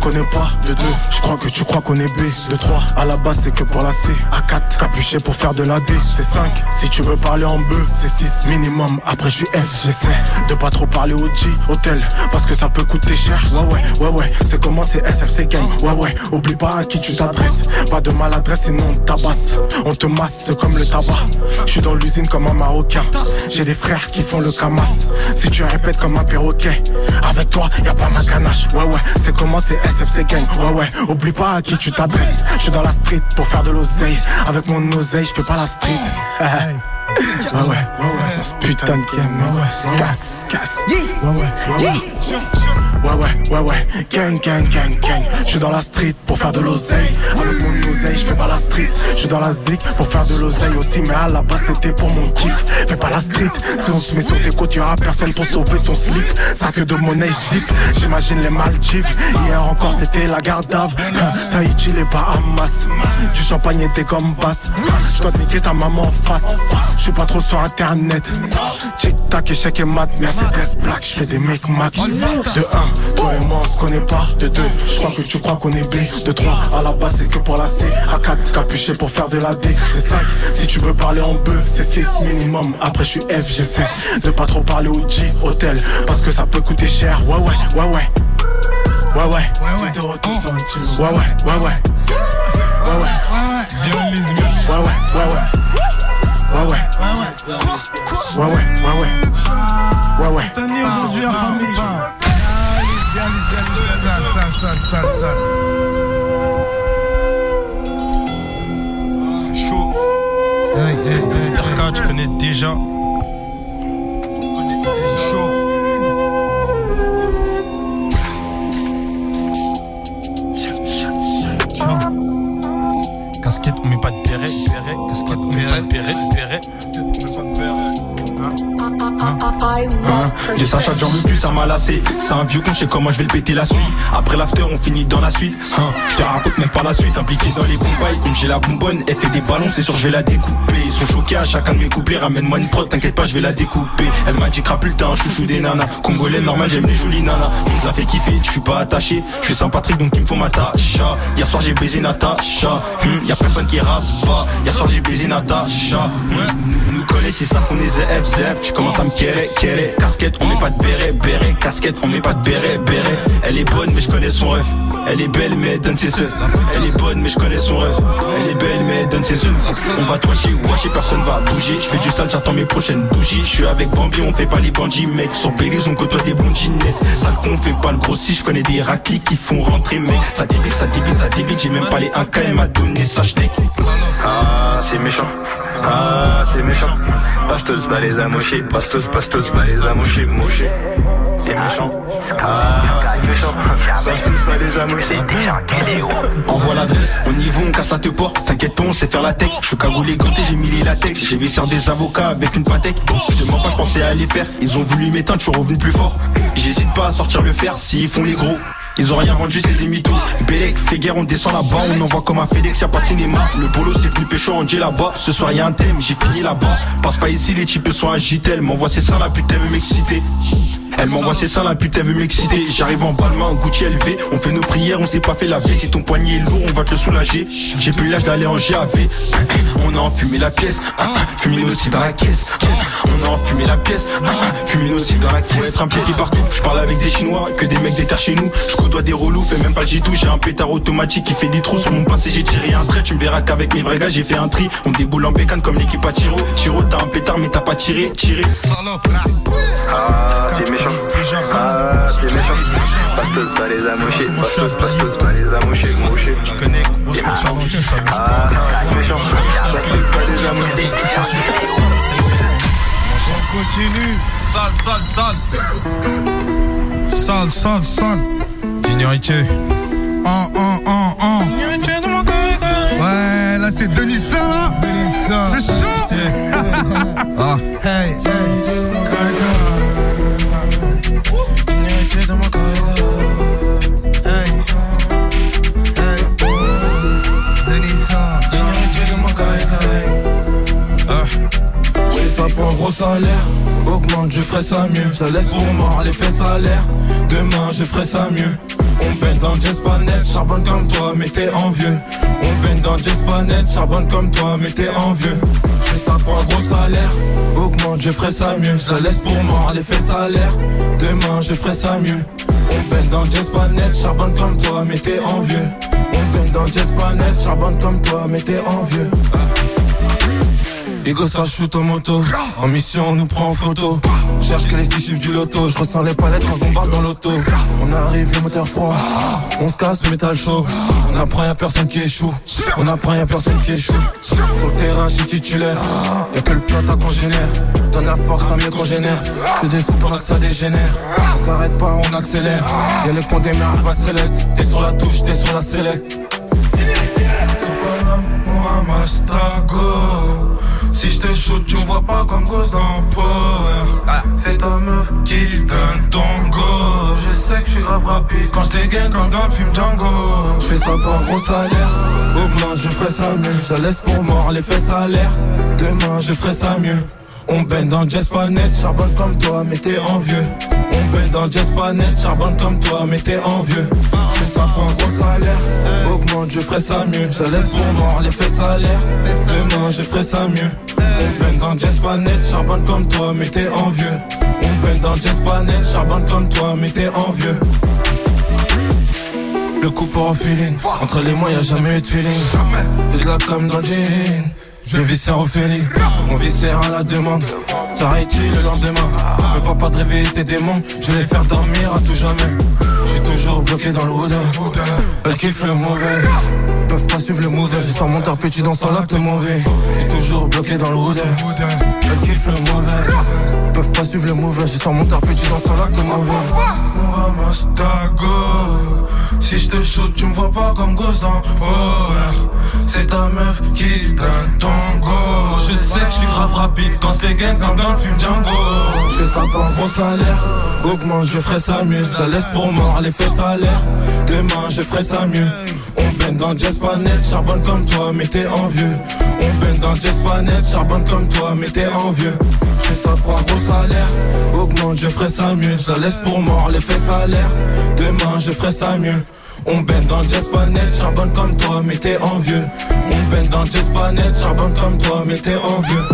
Pas. De 2, je crois que tu crois qu'on est B. De 3, à la base c'est que pour la C. À 4, capuché pour faire de la D. C'est 5, si tu veux parler en bœuf. C'est 6, minimum. Après je suis F, j'essaie de pas trop parler au G. Hôtel, parce que ça peut coûter cher. Ouais, ouais, ouais, ouais. C'est comment c'est SFC gang? Ouais, ouais. Oublie pas à qui tu t'adresses. Pas de maladresse sinon tabasse. On te masse, comme le tabac. Je suis dans l'usine comme un Marocain. J'ai des frères qui font le camas. Si tu répètes comme un perroquet, avec toi y a pas ma ganache. Ouais, ouais, c'est comment c'est SFC gang. Ouais, ouais, oublie pas à qui tu t'adresses. Je suis dans la street pour faire de l'oseille. Avec mon oseille, je fais pas la street. Ouais, ouais, ouais, ouais, sur ce putain de game, ouais, ouais, se casse, se casse. Ouais, ouais, ouais, ouais. Ouais, ouais, ouais, ouais, gang, gang, gang, gang. Je suis dans la street pour faire de l'oseille. Avec mon oseille, je fais pas la street. Je suis dans la zik pour faire de l'oseille aussi. Mais à la base, c'était pour mon kiff. Fais pas la street. Si on se met sur tes côtes, y'aura personne pour sauver ton slip. Sac de monnaie, zip. J'imagine les Maldives. Hier encore, c'était la garde d'ave. Tahiti, les Bahamas. Du champagne et des gomme basse. Je dois te niquer ta maman en face. Je suis pas trop sur internet. Tic tac, échec et mat. Mercedes black, je fais des mac. De 1, toi et moi on se connaît pas. De 2, je crois que tu crois qu'on est B. De 3, à la base c'est que pour la C. À 4, capuché pour faire de la D. C'est 5, si tu veux parler en bœuf, c'est 6 minimum. Après je suis F, j'essaie de pas trop parler au G, hôtel. Parce que ça peut coûter cher. Ouais, ouais, ouais, ouais. Ouais, ouais. Ouais, ouais. Ouais, ouais, ouais, ouais. Ouais, ouais. Ouais, ouais, ouais, ouais. Ouais, ouais. Ouais, ouais, ouais, ouais. Ouais, ouais. Ça n'est aujourd'hui à sale, sale, sale. C'est chaud. Hey, hey, hey, RK, tu connais déjà. C'est chaud. Casquette, on met pas de béret, béret. Casquette, on met pas de béret, béret. J'ai chaque jour, mais plus ça m'a lassé. C'est un vieux con, je sais comment je vais le péter la suite. Après l'after, on finit dans la suite. Je te raconte même pas la suite. Impliqué dans les poupailles, j'ai la bonbonne. Elle fait des ballons, c'est sûr, je vais la découper. Ils sont choqués à chacun de mes couplets. Ramène-moi une prod, t'inquiète pas, je vais la découper. Elle m'a dit crapule, t'es un chouchou des nanas. Congolais normal, j'aime les jolies nanas. Je la fais kiffer, je suis pas attaché. Je suis Saint-Patrick, donc il me faut ma tacha. Hier soir, j'ai baisé Natacha. Hum, y a personne qui rase pas. Hier soir, j'ai baisé Natacha. Hum, nous, connaît, c'est ça qu'on est ZF, ZF. Tu commences à me. Casquette, on met pas de béret, béret. Casquette, on met pas de béret, béret. Elle est bonne, mais je connais son ref. Elle est belle, mais elle donne ses seufs. Elle est bonne, mais je connais son ref. Elle est belle, mais elle donne ses seufs. On va toucher, washer, personne va bouger. Je fais du sale, j'attends mes prochaines bougies. Je suis avec Bambi, on fait pas les bandits, mec. Sur Belize, on côtoie des blondinettes. Sale con, on fait pas le grossi. Je connais des raclis qui font rentrer, mec. Ça débite, ça débite, ça débite. J'ai même pas les 1K, elle m'a donné ça, j't'ai. Ah, c'est méchant. Ah, c'est méchant. Bastos va les amocher. Bastos, bastos va les amocher. Mocher. C'est méchant. Ah, c'est méchant. Bastos va les amocher. Envoie l'adresse, on y va, on casse la te porte. T'inquiète pas, on sait faire la tech. Je suis cagoulé ganté, j'ai mis les latex. J'ai vu des avocats avec une patek. Je te mens pas, je pensais à les faire. Ils ont voulu m'éteindre, je suis revenu plus fort. J'hésite pas à sortir le fer s'ils font les gros. Ils ont rien vendu, c'est des mythos. Bélec, fait guerre, on descend là-bas, on envoie comme un FedEx, y'a pas de cinéma. Le bolo, c'est venu pécho en J là-bas. Ce soir, y'a un thème, j'ai fini là-bas. Passe pas ici, les types sont agités. Elle m'envoie c'est ça, la pute, elle veut m'exciter. Elle m'envoie c'est ça, la pute, elle veut m'exciter. J'arrive en balmain, Gucci élevé. On fait nos prières, on s'est pas fait laver. Si ton poignet est lourd, on va te soulager. J'ai plus l'âge d'aller en GAV. On a enfumé la pièce, fumé aussi dans la caisse. On a enfumé la pièce, fumé aussi dans la caisse. Faut être qui partout. Je parle avec des Chinois, que des mecs des chez nous. Côtoie des relous, fais même pas le G2. J'ai un pétard automatique qui fait des trous sur mon passé. J'ai tiré un trait, tu me verras qu'avec mes vrais gars, j'ai fait un tri. On déboule en bécane comme l'équipe à Tiro. Tiro, t'as un pétard, mais t'as pas tiré, tiré. Ah, c'est méchant. Ah, c'est méchant. Bastos va les amocher. Bastos, bastos va les amocher. Mocher. Je connais Ah, c'est méchant. Bastos va les amocher. On continue. Sale, sale, sale. Sale, sale, sale. Un. Ouais, là c'est Denissa là. C'est chaud. ah. Hey, prend un gros salaire. Augmente, je ferai ça mieux. Ça laisse pour mort les faits salaires. Demain, je ferai ça mieux. On peine dans Jespanet, charbonne comme toi, mais t'es envieux. On peine dans Jespanet, charbonne comme toi, mais t'es envieux. Je fais ça pour un gros salaire. Augmente, je ferai ça mieux. Ça laisse pour mort les faits salaires. Demain, je ferai ça mieux. On peine dans Jespanet, charbonne comme toi, mais t'es envieux. On peine dans Jespanet, charbonne comme toi, mais t'es envieux. Ego ça shoot en moto. En mission on nous prend en photo. Cherche que les six chiffres du loto. Je ressens les palettes quand on barre dans l'auto. On arrive le moteur froid On se casse le métal chaud. On apprend y'a personne qui échoue. On apprend y'a personne qui échoue. Sur le terrain je suis titulaire. Y'a que le plata qu'on génère Donne la force à mieux qu'on génère C'est des sous pendant que ça dégénère. On s'arrête pas on accélère. Y'a le compte des merdes pas de select. T'es sur la touche t'es sur la select. Ramasse ta go. Si je te shoot, tu me vois pas comme cause dans Power. C'est ta meuf qui donne ton go. Je sais que je suis grave rapide quand je dégaine comme dans le film Django. Je fais ça pour un gros salaire. Augmente, je ferai ça mieux. Ça laisse pour mort les faits salaires. Demain, je ferai ça mieux. On baigne dans Jespanet, charbonne comme toi, mais t'es envieux. Baigne dans Jespanet, charbonne comme toi, mais t'es envieux. Je fais ça pour un gros salaire. Augmente, je ferai ça mieux. Ça laisse pour mort les faits salaires. Demain, je ferai ça mieux. On baigne dans Jespanet, charbonne comme toi, mais t'es envieux. On baigne dans Jespanet, charbonne comme toi, mais t'es envieux. Le coup pour feeling. Entre les mois, y'a jamais eu de feeling. J'ai de la com dans le jean. Je viscère au feeling. On viscère à la demande. S'arrête-t-il le lendemain Me pas pas de réveiller tes démons. Je vais les faire dormir à tout jamais. Je suis toujours bloqué dans le wood. Elle kiffe le mauvais. Peuvent pas suivre le mauvais. J'ai sans mon torpille, tu danses en l'acte mauvais. Je toujours bloqué dans le wood. Elle kiffe le mauvais. Peuvent pas suivre le mauvais. J'ai sans mon torpille, tu danses en l'acte mauvais. Si je te shoot, tu me vois pas comme gosse dans Power. C'est ta meuf qui donne ton go. Je sais que je suis grave rapide quand je dégaine comme dans le film Django. Je ça pour un gros salaire. Augmente, je ferai ça mieux. Ça laisse pour mort l'effet salaire. Demain, je ferai ça mieux. On baigne dans Jazz Planet, charbonne comme toi, mais t'es envieux. On baigne dans Jazz Planet, charbonne comme toi, mais t'es envieux. Je fais ça pour un gros salaire. Augmente, je ferai ça mieux. Ça laisse pour mort l'effet salaire. Demain, je ferai ça mieux. On baigne dans Jazz Planet, charbonne comme toi, mais t'es envieux. On baigne dans Jazz Planet, charbonne comme toi, mais t'es envieux.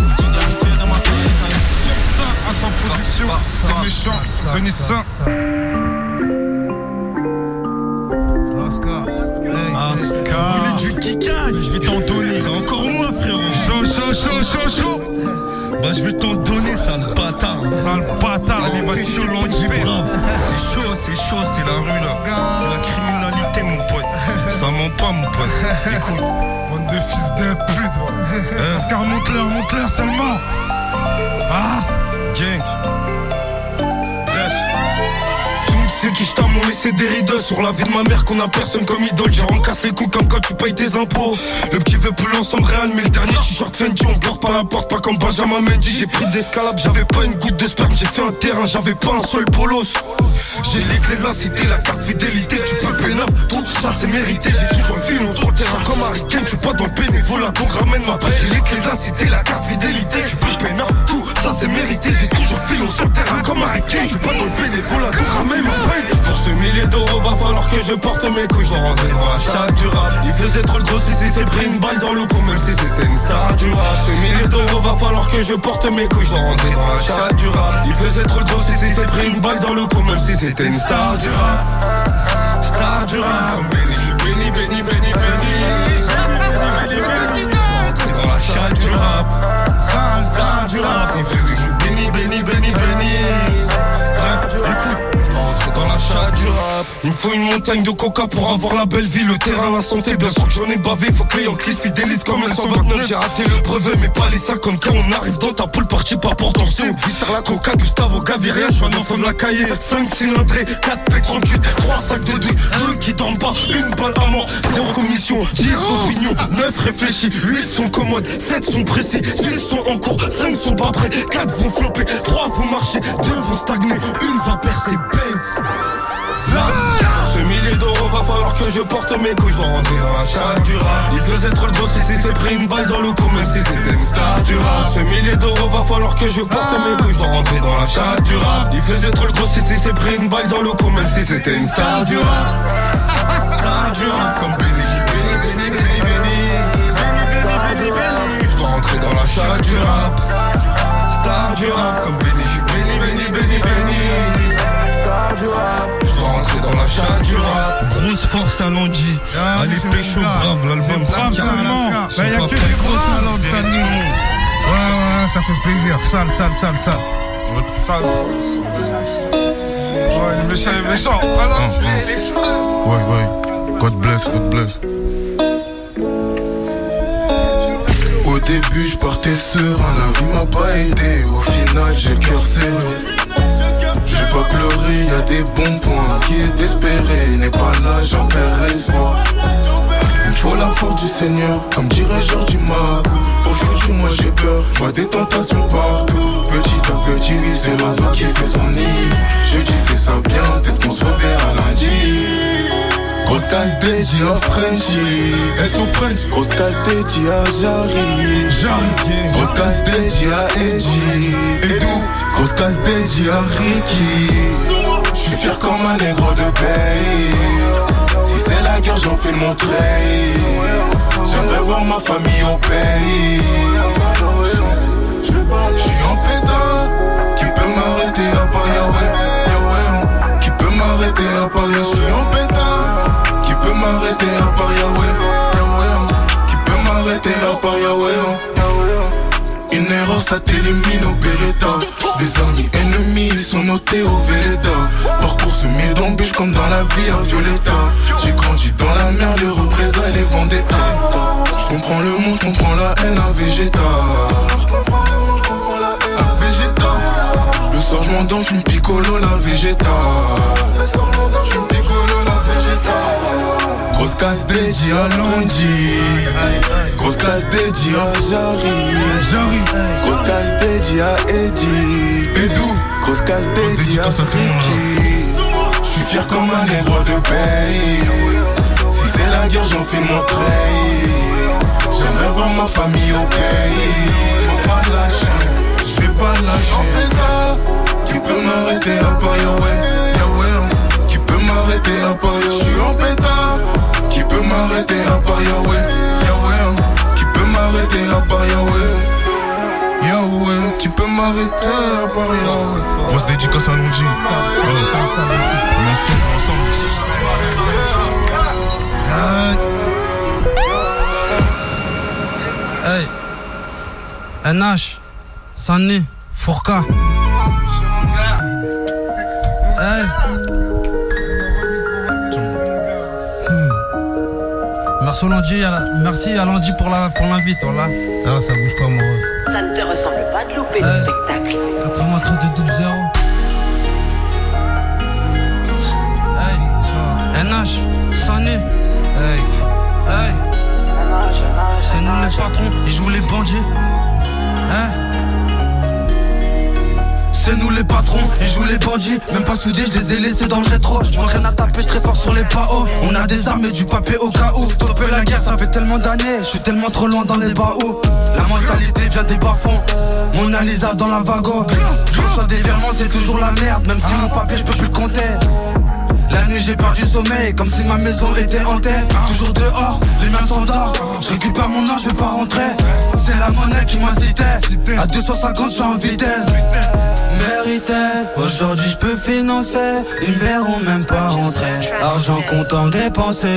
à sans production, c'est méchant, venez ça. Oscar. du kikal, je vais t'en donner. C'est encore moi, frérot. Chaud, chaud, chaud, chaud, chaud. Bah, je vais t'en donner, sale bâtard. Sale bâtard, Allez, va chaud, C'est chaud, c'est chaud, c'est la rue là. C'est la criminalité, mon pote. Ça ment pas, mon pote. Écoute. Bande de fils de pute, Oscar, monte-leur, monte-leur seulement. Ah Gang. Bref. Ceux qui je m'ont laissé des rides sur la vie de ma mère qu'on a personne comme idole. J'ai rencasse les coups comme quand tu payes tes impôts. Le petit veut plus l'ensemble réel, mais le dernier t-shirt Fendi, on bloque pas la porte, pas comme Benjamin Mendy. J'ai pris d'escalade, j'avais pas une goutte de sperme, j'ai fait un terrain, j'avais pas un seul bolos. J'ai les clés de la cité, la carte fidélité, tu peux neuf, tout ça c'est mérité. J'ai toujours vu filon sur le terrain comme Harry je suis pas dans le bénévolat, donc ramène ma paix. J'ai les clés de la cité, la carte fidélité, tu peux neuf, tout ça c'est mérité. J'ai toujours filon sur le terrain comme Harry je suis pas dans le bénévolat, donc ramène Pour ce millier d'euros, va falloir que je porte mes couilles, je dois rentrer dans la chatte du rap. Il faisait trop le gros si s'est pris une balle dans le cou, même si c'était une star du rap. Ce millier d'euros, va falloir que je porte mes couilles, je dois rentrer dans la chatte du rap. Il faisait trop le gros si s'est pris une balle dans le cou, même si c'était une star du rap. Star du rap, comme Benny, je suis. Béni, béni, béni, béni. Dans la chatte du rap. Une montagne de coca pour avoir la belle vie. Le terrain, la santé, bien sûr que j'en ai bavé. Faut que les Yankees fidélisent comme un 129 J'ai raté le brevet mais pas les 50 Quand on arrive dans ta poule partie pas pour danser. On sert la coca, Gustavo Gaviria Je suis un enfant de la cahier. 5 cylindrés, 4 P38 3 sacs de douille, 2 qui le bas Une balle à mort, 0 commission. 10 opinions, 9 réfléchis. 8 sont commodes, 7 sont pressés 6 sont en cours, 5 sont pas prêts. 4 vont flopper, 3 vont marcher. 2 vont stagner, une va percer. Banks ce millier d'euros va falloir que je porte mes couilles, je dois rentrer dans la chatte du rap. Il faisait trop le gros si s'est pris une balle dans le cou, même si c'était une star du rap. Ce millier d'euros va falloir que je porte mes couilles, je dois rentrer dans la chatte du rap. Il faisait trop le gros si s'est pris une balle dans le cou, même si c'était une star du rap. Star du rap, comme Benny, Benny, Benny, Benny, Benny. Je dois rentrer dans la chatte du rap. Star du rap, comme Benny, Grosse force à Landy. Ah, Allez, pécho, brave, l'album brave. Bah, y a que gros talents de famille. Ouais, ouais, ça fait plaisir. Sale, sale, sale, sale. Sale, sale, sale. Ouais, il est méchant, il est méchant. Ah non, il est sale. Ouais, ouais. God bless, God bless. Au début, je partais serein, la vie m'a pas aidé. Au final, j'ai le cœur serré. Pas y a des bons points. Qui est espéré n'est pas là, j'en perds espoir. Il faut la force du Seigneur, comme dirait Georges Marc. Au futur, moi j'ai peur, je vois des tentations partout. Petit à petit, c'est l'oiseau qui fait son nid. Je dis, fais ça bien, peut-être qu'on se reverra lundi. Grosse casse dédiée à Frenchy Elles sont French Grosse casse dédiée à Jarry. Jarry. Grosse casse dédiée à Edgy. Edou. Grosse casse dédiée à Ricky. Je suis fier comme un négro de pays Si c'est la guerre j'en fais mon treil J'aimerais voir ma famille au pays. Je suis en pétard Qui peut m'arrêter à part Yahweh m'arrêter à part Je suis en pétard. Qui peut m'arrêter à part Yahweh Yahweh Qui peut m'arrêter à part Yahweh Une erreur ça t'élimine au Beretta. Des amis ennemis ils sont notés au Véleta Parcours semé d'embûches comme dans la vie à Violetta. J'ai grandi dans la merde, les représailles, les vendettas. Je comprends le monde, je comprends la haine à Vegeta soir je m'endors, je piccolo la Vegeta Le soir je m'endors, je piccolo la Vegeta casse dédiée à Lundi. Grosse casse dédiée à Jarry. Jarry. Grosse casse dédiée à Eddie. Edou. Grosse casse dédiée à Ricky. J'suis fier comme un négro de pays. Si c'est la guerre, j'en fais mon treillis. J'aimerais voir ma famille au pays. Faut pas lâcher, pas lâcher. Tu peux m'arrêter à part Yahweh, Yahweh. Tu peux m'arrêter à part Yahweh. J'suis en pétard. Qui peut m'arrêter à part Yahweh, Yahweh. Qui peut m'arrêter à part Yahweh. Yahweh, tu peux m'arrêter à part Yahweh. Grosse dédicace à Longy. Merci, Hey. NH. Sané. Fourka. Hey. Hmm. Merci la- merci à Lundi pour la pour l'invite, voilà. Ah, ça bouge pas, moi. Ça ne te ressemble pas de louper le spectacle. 93 de 12 0. Hey, NH, Sané. Hey, hey. C'est nous les patrons, ils jouent les bandits. C'est nous les patrons, ils jouent les bandits. Même pas soudés, je les ai laissés dans le rétro. Je m'entraîne à taper très fort sur les PAO. On a des armes et du papier au cas où. Stopper la guerre, ça fait tellement d'années. Je suis tellement trop loin dans les baos. La mentalité vient des bas-fonds. Mona Lisa dans la vago. Je reçois des virements, c'est toujours la merde. Même si mon papier, je peux plus le compter. La nuit j'ai perdu sommeil comme si ma maison était hantée Toujours dehors, les mains s'endorment Je récupère mon or, je vais pas rentrer C'est la monnaie qui m'incitait À 250 je suis en vitesse Aujourd'hui je peux financer. Ils me verront même pas rentrer. Argent comptant dépensé.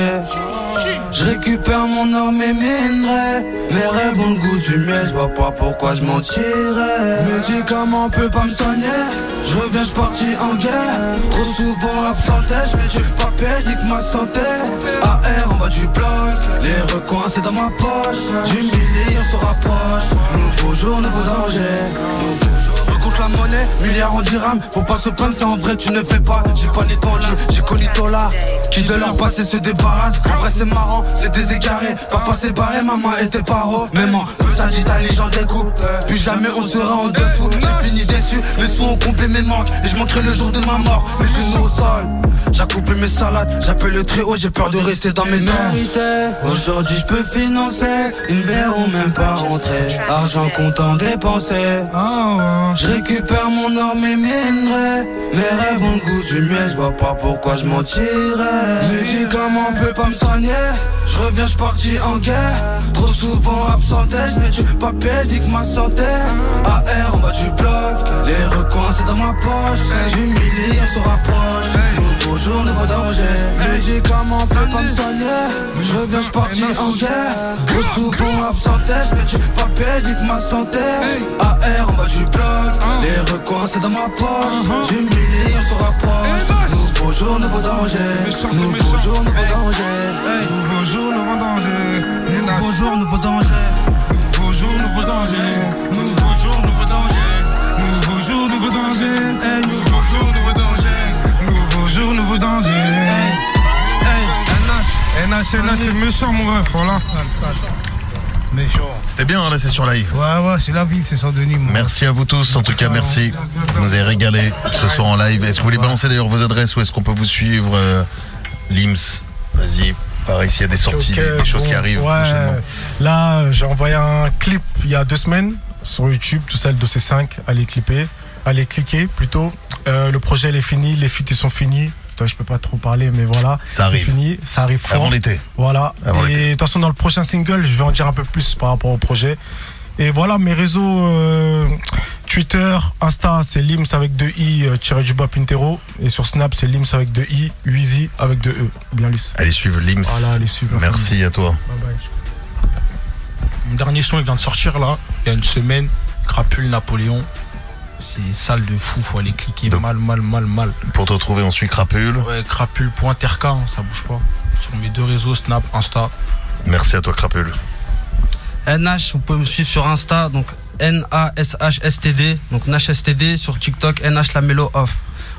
Je récupère mon or mes minerais. Mes rêves ont le goût du miel. Je vois pas pourquoi je mentirais. Médicament peut pas me soigner. Je reviens, je partis en guerre. Trop souvent absenté Je fais du papier, je nique ma santé. AR en bas du bloc. Les recoins c'est dans ma poche. Du million se rapproche. Nouveau jour, nouveau danger. Nouveau jour la monnaie, milliards en dirham. Faut pas se plaindre, c'est en vrai tu ne fais pas. J'ai pas ni ton lit, j'ai connu Tola Qui de leur passé se débarrasse. En vrai c'est marrant, c'est des égarés. Papa s'est barré, maman était paro. Même en peu ça dit ta légende découpe Plus jamais on sera en dessous. J'ai fini déçu, les sous ont comblé mes manques. Et je manquerai le jour de ma mort. Les genoux au sol. J'accoupe mes salades, j'appelle le très haut, j'ai peur de rester dans mes mérités. Aujourd'hui je peux financer, ils me verront même pas rentrer. Argent comptant dépensé. Je récupère mon or, mes minerais. Mes rêves ont le goût du miel, je pas pourquoi je mentirais. Médicament peut pas me soigner. Je reviens, je partis en guerre. Trop souvent absenté, je fais du papier, je que ma santé. AR en bas du bloc, les recoins c'est dans ma poche. Du million se rapproche. Nouveau jour, nouveau danger. Médicament peut pas me soigner. Je reviens, je partis en guerre. Trop souvent absenté, je fais du papier, je que ma santé. AR en bas du bloc, les recoins c'est dans ma poche. Du million se rapproche. Nouveau jour, nouveau danger. Nouveau jour, nouveau danger. Nouveau jour, nouveau danger. Nouveau jour, nouveau danger. Nouveau jour, nouveau danger. Nouveau jour, nouveau danger. Nouveau jour, nouveau danger. Nouveau jour, nouveau danger. Nouveau jour, nouveau danger. NH, NH, c'est méchant, mon ref, voilà. Méchant. C'était bien hein, la session live. Ouais, ouais, c'est la vie, c'est sans Denis. Merci à vous tous, en tout cas merci. Vous nous avez régalé ce soir en live. Est-ce que vous voulez balancer d'ailleurs vos adresses ou est-ce qu'on peut vous suivre euh, Lims, vas-y. Pareil, s'il y a des sorties, des, des choses qui arrivent ouais, prochainement. Là, j'ai envoyé un clip il y a deux semaines sur YouTube, tout ça, le dossier 5. Allez clipper, allez cliquer plutôt. Euh, le projet, il est fini, les feats, ils sont finis. Toi, je peux pas trop parler, mais voilà. Ça C'est arrive. fini, ça arrive fort. Avant l'été. Voilà. Avant et de toute façon, dans le prochain single, je vais en dire un peu plus par rapport au projet. Et voilà, mes réseaux euh, Twitter, Insta, c'est Lims avec deux i euh, tiré du bas Pintero. Et sur Snap, c'est Lims avec deux i, Wheezy avec deux e. Bien lisse. Allez suivre Lims. Voilà, allez suivre. Merci à toi. Mon dernier son il vient de sortir là, il y a une semaine, Crapule Napoléon. C'est sale de fou, faut aller cliquer mal, mal, mal, mal. Pour te retrouver, on suit Crapule. Ouais, crapule.terk, hein, ça bouge pas. Sur mes deux réseaux, Snap, Insta. Merci à toi, Crapule. NH, vous pouvez me suivre sur Insta, donc N-A-S-H-S-T-D, donc NashSTD, sur TikTok, NH la mélo off.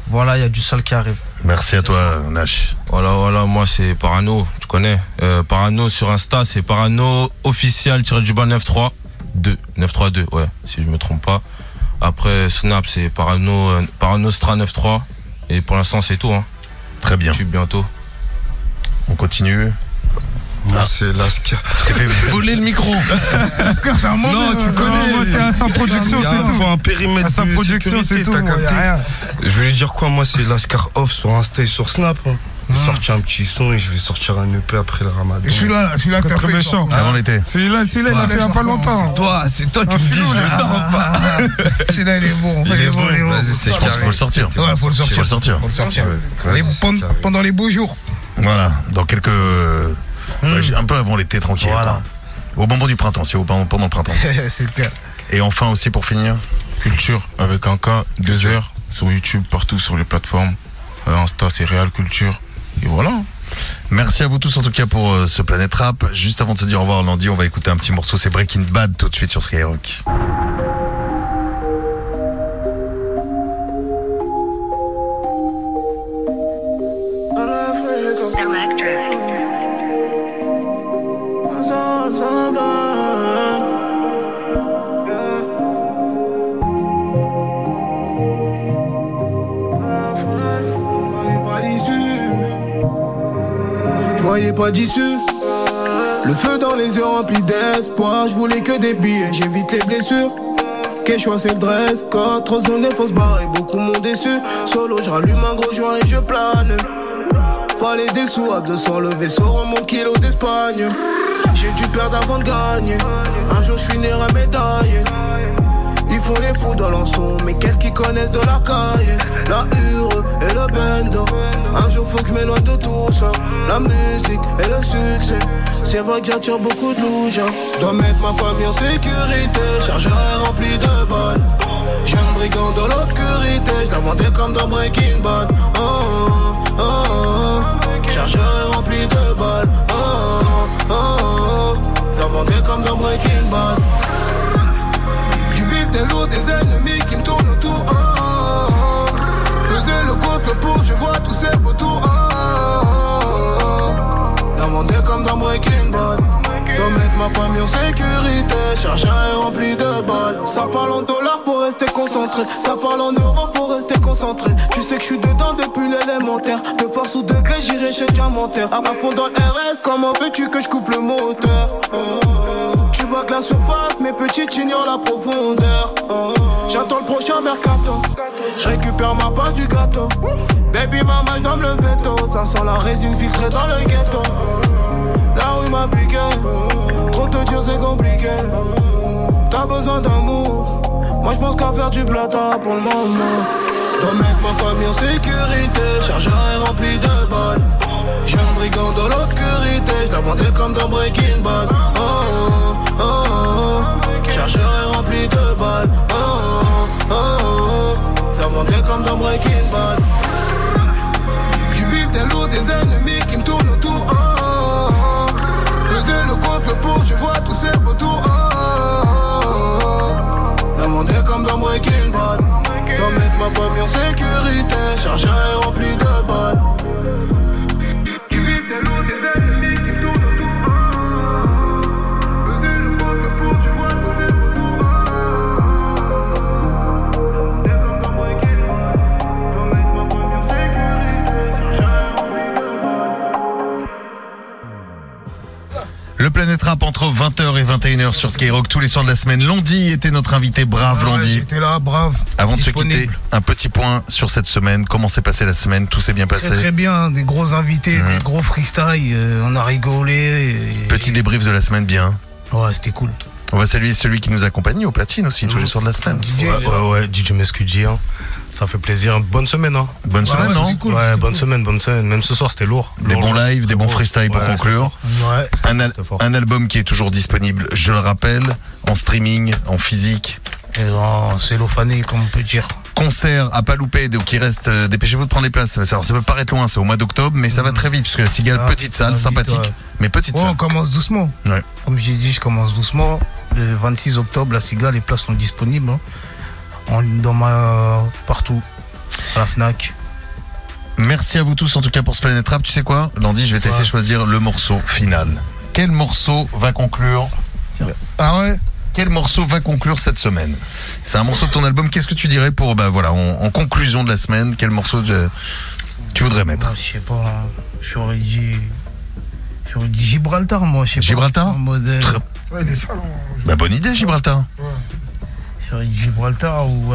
Voilà, il y a du sol qui arrive. Merci à toi, Nash. Voilà, voilà, moi c'est Parano. Tu connais. Euh, Parano sur Insta, c'est Parano officiel tiré du bas 93 2 932 ouais, si je me trompe pas. Après Snap, c'est Parano euh, Paranostra 93 et pour l'instant c'est tout hein. Très bien. Tu bientôt. On continue. Moi, c'est Lascar. T'as fait voler le micro. Lascar, c'est un moment. Non, tu connais. moi, c'est un sans production, Il y a- c'est tout. faut un périmètre sans production, c'est tout. t'as moi, y a capté rien. Je vais lui dire quoi Moi, c'est Lascar off sur Insta et sur Snap. hein. Je vais sortir un petit son et je vais sortir un EP après le ramadan. Et celui-là, là, celui-là que t'as fait. méchant. Avant l'été. Celui-là, celui-là, il a fait il y a pas longtemps. C'est toi, c'est toi qui Ah, me dis, je le là. sors pas Celui-là, il est bon. Il est bon, il est vas-y, c'est Je pense carré. qu'il faut le sortir. Ouais, faut le sortir. Faut le sortir. Faut le sortir. C'est pendant- les beaux jours. Voilà, dans quelques. j'ai- un peu avant l'été, tranquille. Voilà. Au moment du printemps, si au pendant pendant le printemps. c'est clair. Et enfin aussi pour finir. Culture avec un K, deux heures sur YouTube, partout sur les plateformes. Euh, Insta, c'est Real Culture. Et voilà. Merci à vous tous en tout cas pour euh, ce Planète Rap. Juste avant de se dire au revoir, Landy, on va écouter un petit morceau. C'est Breaking Bad tout de suite sur Skyrock. Pas d'issue. Le feu dans les yeux rempli d'espoir. Je voulais que des billets, j'évite les blessures. Quel choix c'est le dress code Trop zoné, faut se barrer, beaucoup m'ont déçu Solo, je rallume un gros joint et je plane Fallait des sous à 200 le vaisseau mon kilo d'Espagne J'ai dû perdre avant de gagner Un jour je finirai médaillé Ils font les fous dans l'enson Mais qu'est-ce qu'ils connaissent de la caille La hure et le bendo. Un jour faut que je m'éloigne de tout ça. La musique et le succès. C'est vrai que j'attire beaucoup de loups Dois mettre ma famille en sécurité. Chargeur rempli de balles un brigand de l'obscurité. Je la vendais comme dans Breaking Bad. Oh, oh, oh. Chargeur rempli de balles oh, oh, oh. Je la vendais comme dans Breaking Bad des ennemis qui me tournent autour. Oh, oh, oh. Le contre, le pour, je vois tous ces vautours. Oh, oh, oh. La monde est comme dans Breaking Bad. Ma famille en sécurité. Est rempli de balles. Ça parle en dollars, faut rester concentré. Ça parle en euros, faut rester concentré. Tu sais que je suis dedans depuis l'élémentaire. De force ou degré, j'irai chez diamantaire. À fond dans le RS, comment veux-tu que je coupe le moteur? Tu vois que la surface, mes petites ignorent la profondeur. J'attends le prochain mercato. Je récupère ma part du gâteau. Baby mama, je le veto. Ça sent la résine filtrée dans le ghetto. La rue m'a piqué. Trop te dire, c'est compliqué. T'as besoin d'amour. Moi, je pense qu'à faire du plata pour le moment. Dois mettre ma famille en sécurité. Chargeur est rempli de balles. Un brigand dans l'obscurité. Je la vendais comme dans Breaking Bad. Oh, oh, oh. Chargeur est rempli de balles. Oh, oh, oh, oh. Je la vendais comme dans Breaking Bad. Du bif, des lourds, des ennemis qui me tournent pour, je vois tous ces vautours. Oh. La monde est comme dans Breaking Bad. Dois mettre ma famille en sécurité. Chargeur est rempli de balles. 21h sur Skyrock tous les soirs de la semaine. Landy était notre invité, brave Landy. J'étais là, brave. Avant de se quitter, un petit point sur cette semaine. Comment s'est passée la semaine? Tout s'est bien passé? Très très bien, des gros invités, des gros freestyle, euh, on a rigolé. et- Petit débrief de la semaine bien. Ouais, c'était cool. On va saluer celui qui nous accompagne au platine aussi tous les soirs de la semaine. Ouais, ouais, ouais, DJ Mescudi, hein. Ça fait plaisir. Bonne semaine, hein. Bonne semaine, non Ouais, bonne semaine, bonne semaine. Même ce soir, c'était lourd. Des Lourd, bons lives, des bons freestyles pour conclure. Ouais. Un, al- c'était fort. un album qui est toujours disponible, je le rappelle, en streaming, en physique. Et en cellophané, comme on peut dire. Concert à pas louper, donc il reste, euh, dépêchez-vous de prendre les places. Alors ça peut paraître loin, c'est au mois d'octobre, mais ça va très vite, parce que la Cigale, Ah, petite salle, vite, sympathique, ouais. mais petite Ouais, salle. on commence doucement. Ouais. Comme j'ai dit, je commence doucement. Le 26 octobre, la Cigale, les places sont disponibles. hein. En, dans ma. partout. À la Fnac. Merci à vous tous en tout cas pour ce Planète Rap. Tu sais quoi, Landy, je vais te laisser choisir le morceau final. Quel morceau va conclure Ah ouais Quel morceau va conclure cette semaine? C'est un morceau de ton album. Qu'est-ce que tu dirais pour, bah voilà, en, en conclusion de la semaine, quel morceau de- tu voudrais mettre? Je sais pas, j'aurais dit. J'aurais dit Gibraltar, moi, je sais pas. Gibraltar En mode. euh, Ouais, hein. Bah bonne idée, Gibraltar. Gibraltar ou.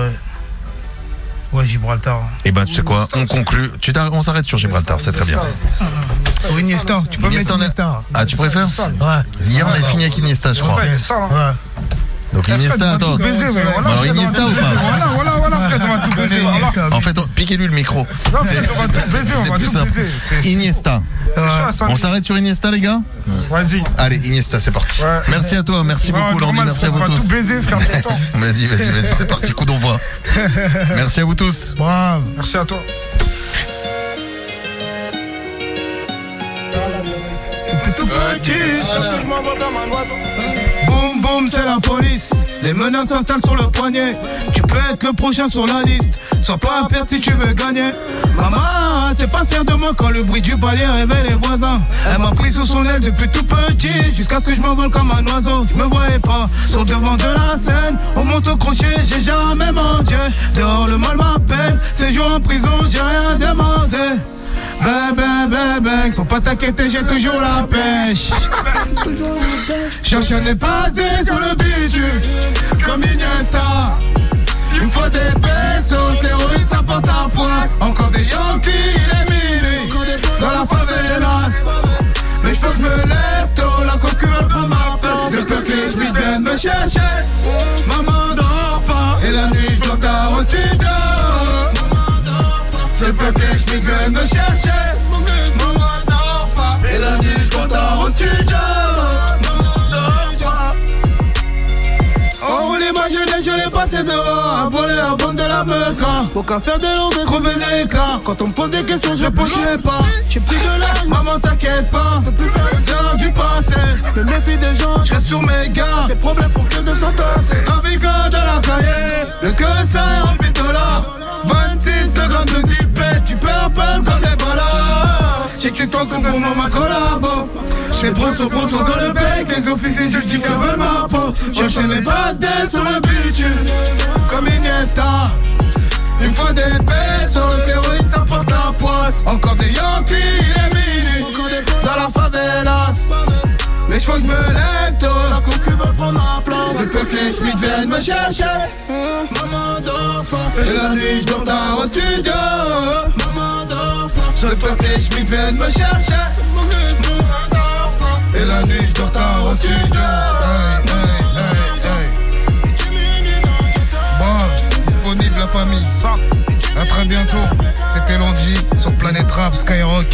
Ouais, Gibraltar. Et ben tu sais quoi, on conclut. Tu on s'arrête sur Gibraltar, c'est très bien. Ou Iniesta, tu peux Iniesta, mettre on a- Iniesta. Ah, tu préfères Ouais. Hier, on avait fini avec Iniesta, je crois. Ouais. Donc Iniesta, attends. tout baiser, mais voilà, Alors Iniesta ou pas Voilà, voilà, on va tout baiser. En fait, piquez-lui le micro. Non, C'est- on va tout baiser, on va tout baiser. Iniesta. s'arrête sur Iniesta, les gars Vas-y. Allez, Iniesta, c'est parti. Merci à toi, merci Ouais, beaucoup, Landy, merci à vous on va tous. tout baiser, frère. Vas-y, vas-y, vas-y, c'est parti, coup d'envoi. Merci à vous tous. Bravo. Merci à toi. C'est la police. Les menaces s'installent sur le poignet. Tu peux être le prochain sur la liste. Sois pas à perdre si tu veux gagner. Maman, t'es pas fier de moi quand le bruit du palier réveille les voisins. Elle m'a pris sous son aile depuis tout petit. Jusqu'à ce que je m'envole comme un oiseau. Je me voyais pas sur le devant de la scène. On monte au crochet, j'ai jamais mangé. Dehors, le mal m'appelle. Ces jours en prison, j'ai rien demandé. Ben, ben, ben, ben, faut pas t'inquiéter, j'ai toujours la pêche. J'enchaîne les passes sur le bitume, comme Iniesta. Il me faut des pesos, stéroïdes, ça porte à poisse. Encore des Yankees, il est minuit, dans la favelas. Mais faut que je me lève tôt, la concu elle prend ma place. Je peux que viennent me chercher. Maman Je peux que viennent me chercher. Maman dort pas, et la nuit je dors tard au studio. Je l'ai, je l'ai passé dehors À voler, à vendre de la meca. Pour qu'à faire des de crever des cas. Quand on me pose des questions, je sais pas. J'ai plus de langue, maman t'inquiète pas. C'est plus heures du passé. Je me méfie des gens, je reste sur mes gars Des problèmes pour que de s'entasser. Navigant de la cahier Le cœur ça est rempli de dollars. 26 de grammes de zipette Tu perds peine comme les balades J'ai que t'en fous pour moi ma collabo. J'ai brosso brosso dans le bec Les officiers je dis veulent ma peau J'enchaîne les passes des sur le bitume Comme Iniesta. Il me faut des pesos L'héroïne ça porte la poisse. Encore des Yankees il est minuit Dans la favelas. Mais je que je me lève tôt. La concu veut prendre ma place. Peux que les Schmitt viennent me chercher. Maman dort pas. Et la nuit je dors tard au studio Je que les Schmitt viennent me chercher Et la nuit je dors tard au studio Bon, disponible la famille. Ça. À très bientôt. C'était lundi sur Planète Rap Skyrock.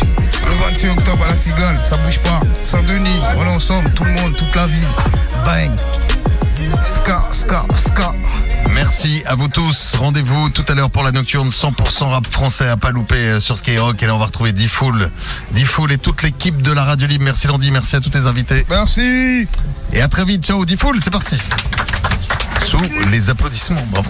Le 26 octobre à la Cigale. Ça bouge pas. Saint-Denis. On ensemble. Tout le monde, toute la ville. Bang. Ska, ska, ska. Merci à vous tous. Rendez-vous tout à l'heure pour la nocturne 100% rap français à pas louper euh, sur Skyrock. Et là, on va retrouver D-Fool. D-Fool et toute l'équipe de la Radio Libre. Merci Landy, merci à tous tes invités. Merci. Et à très vite. Ciao, D-Fool, c'est parti. Sous les applaudissements, bravo.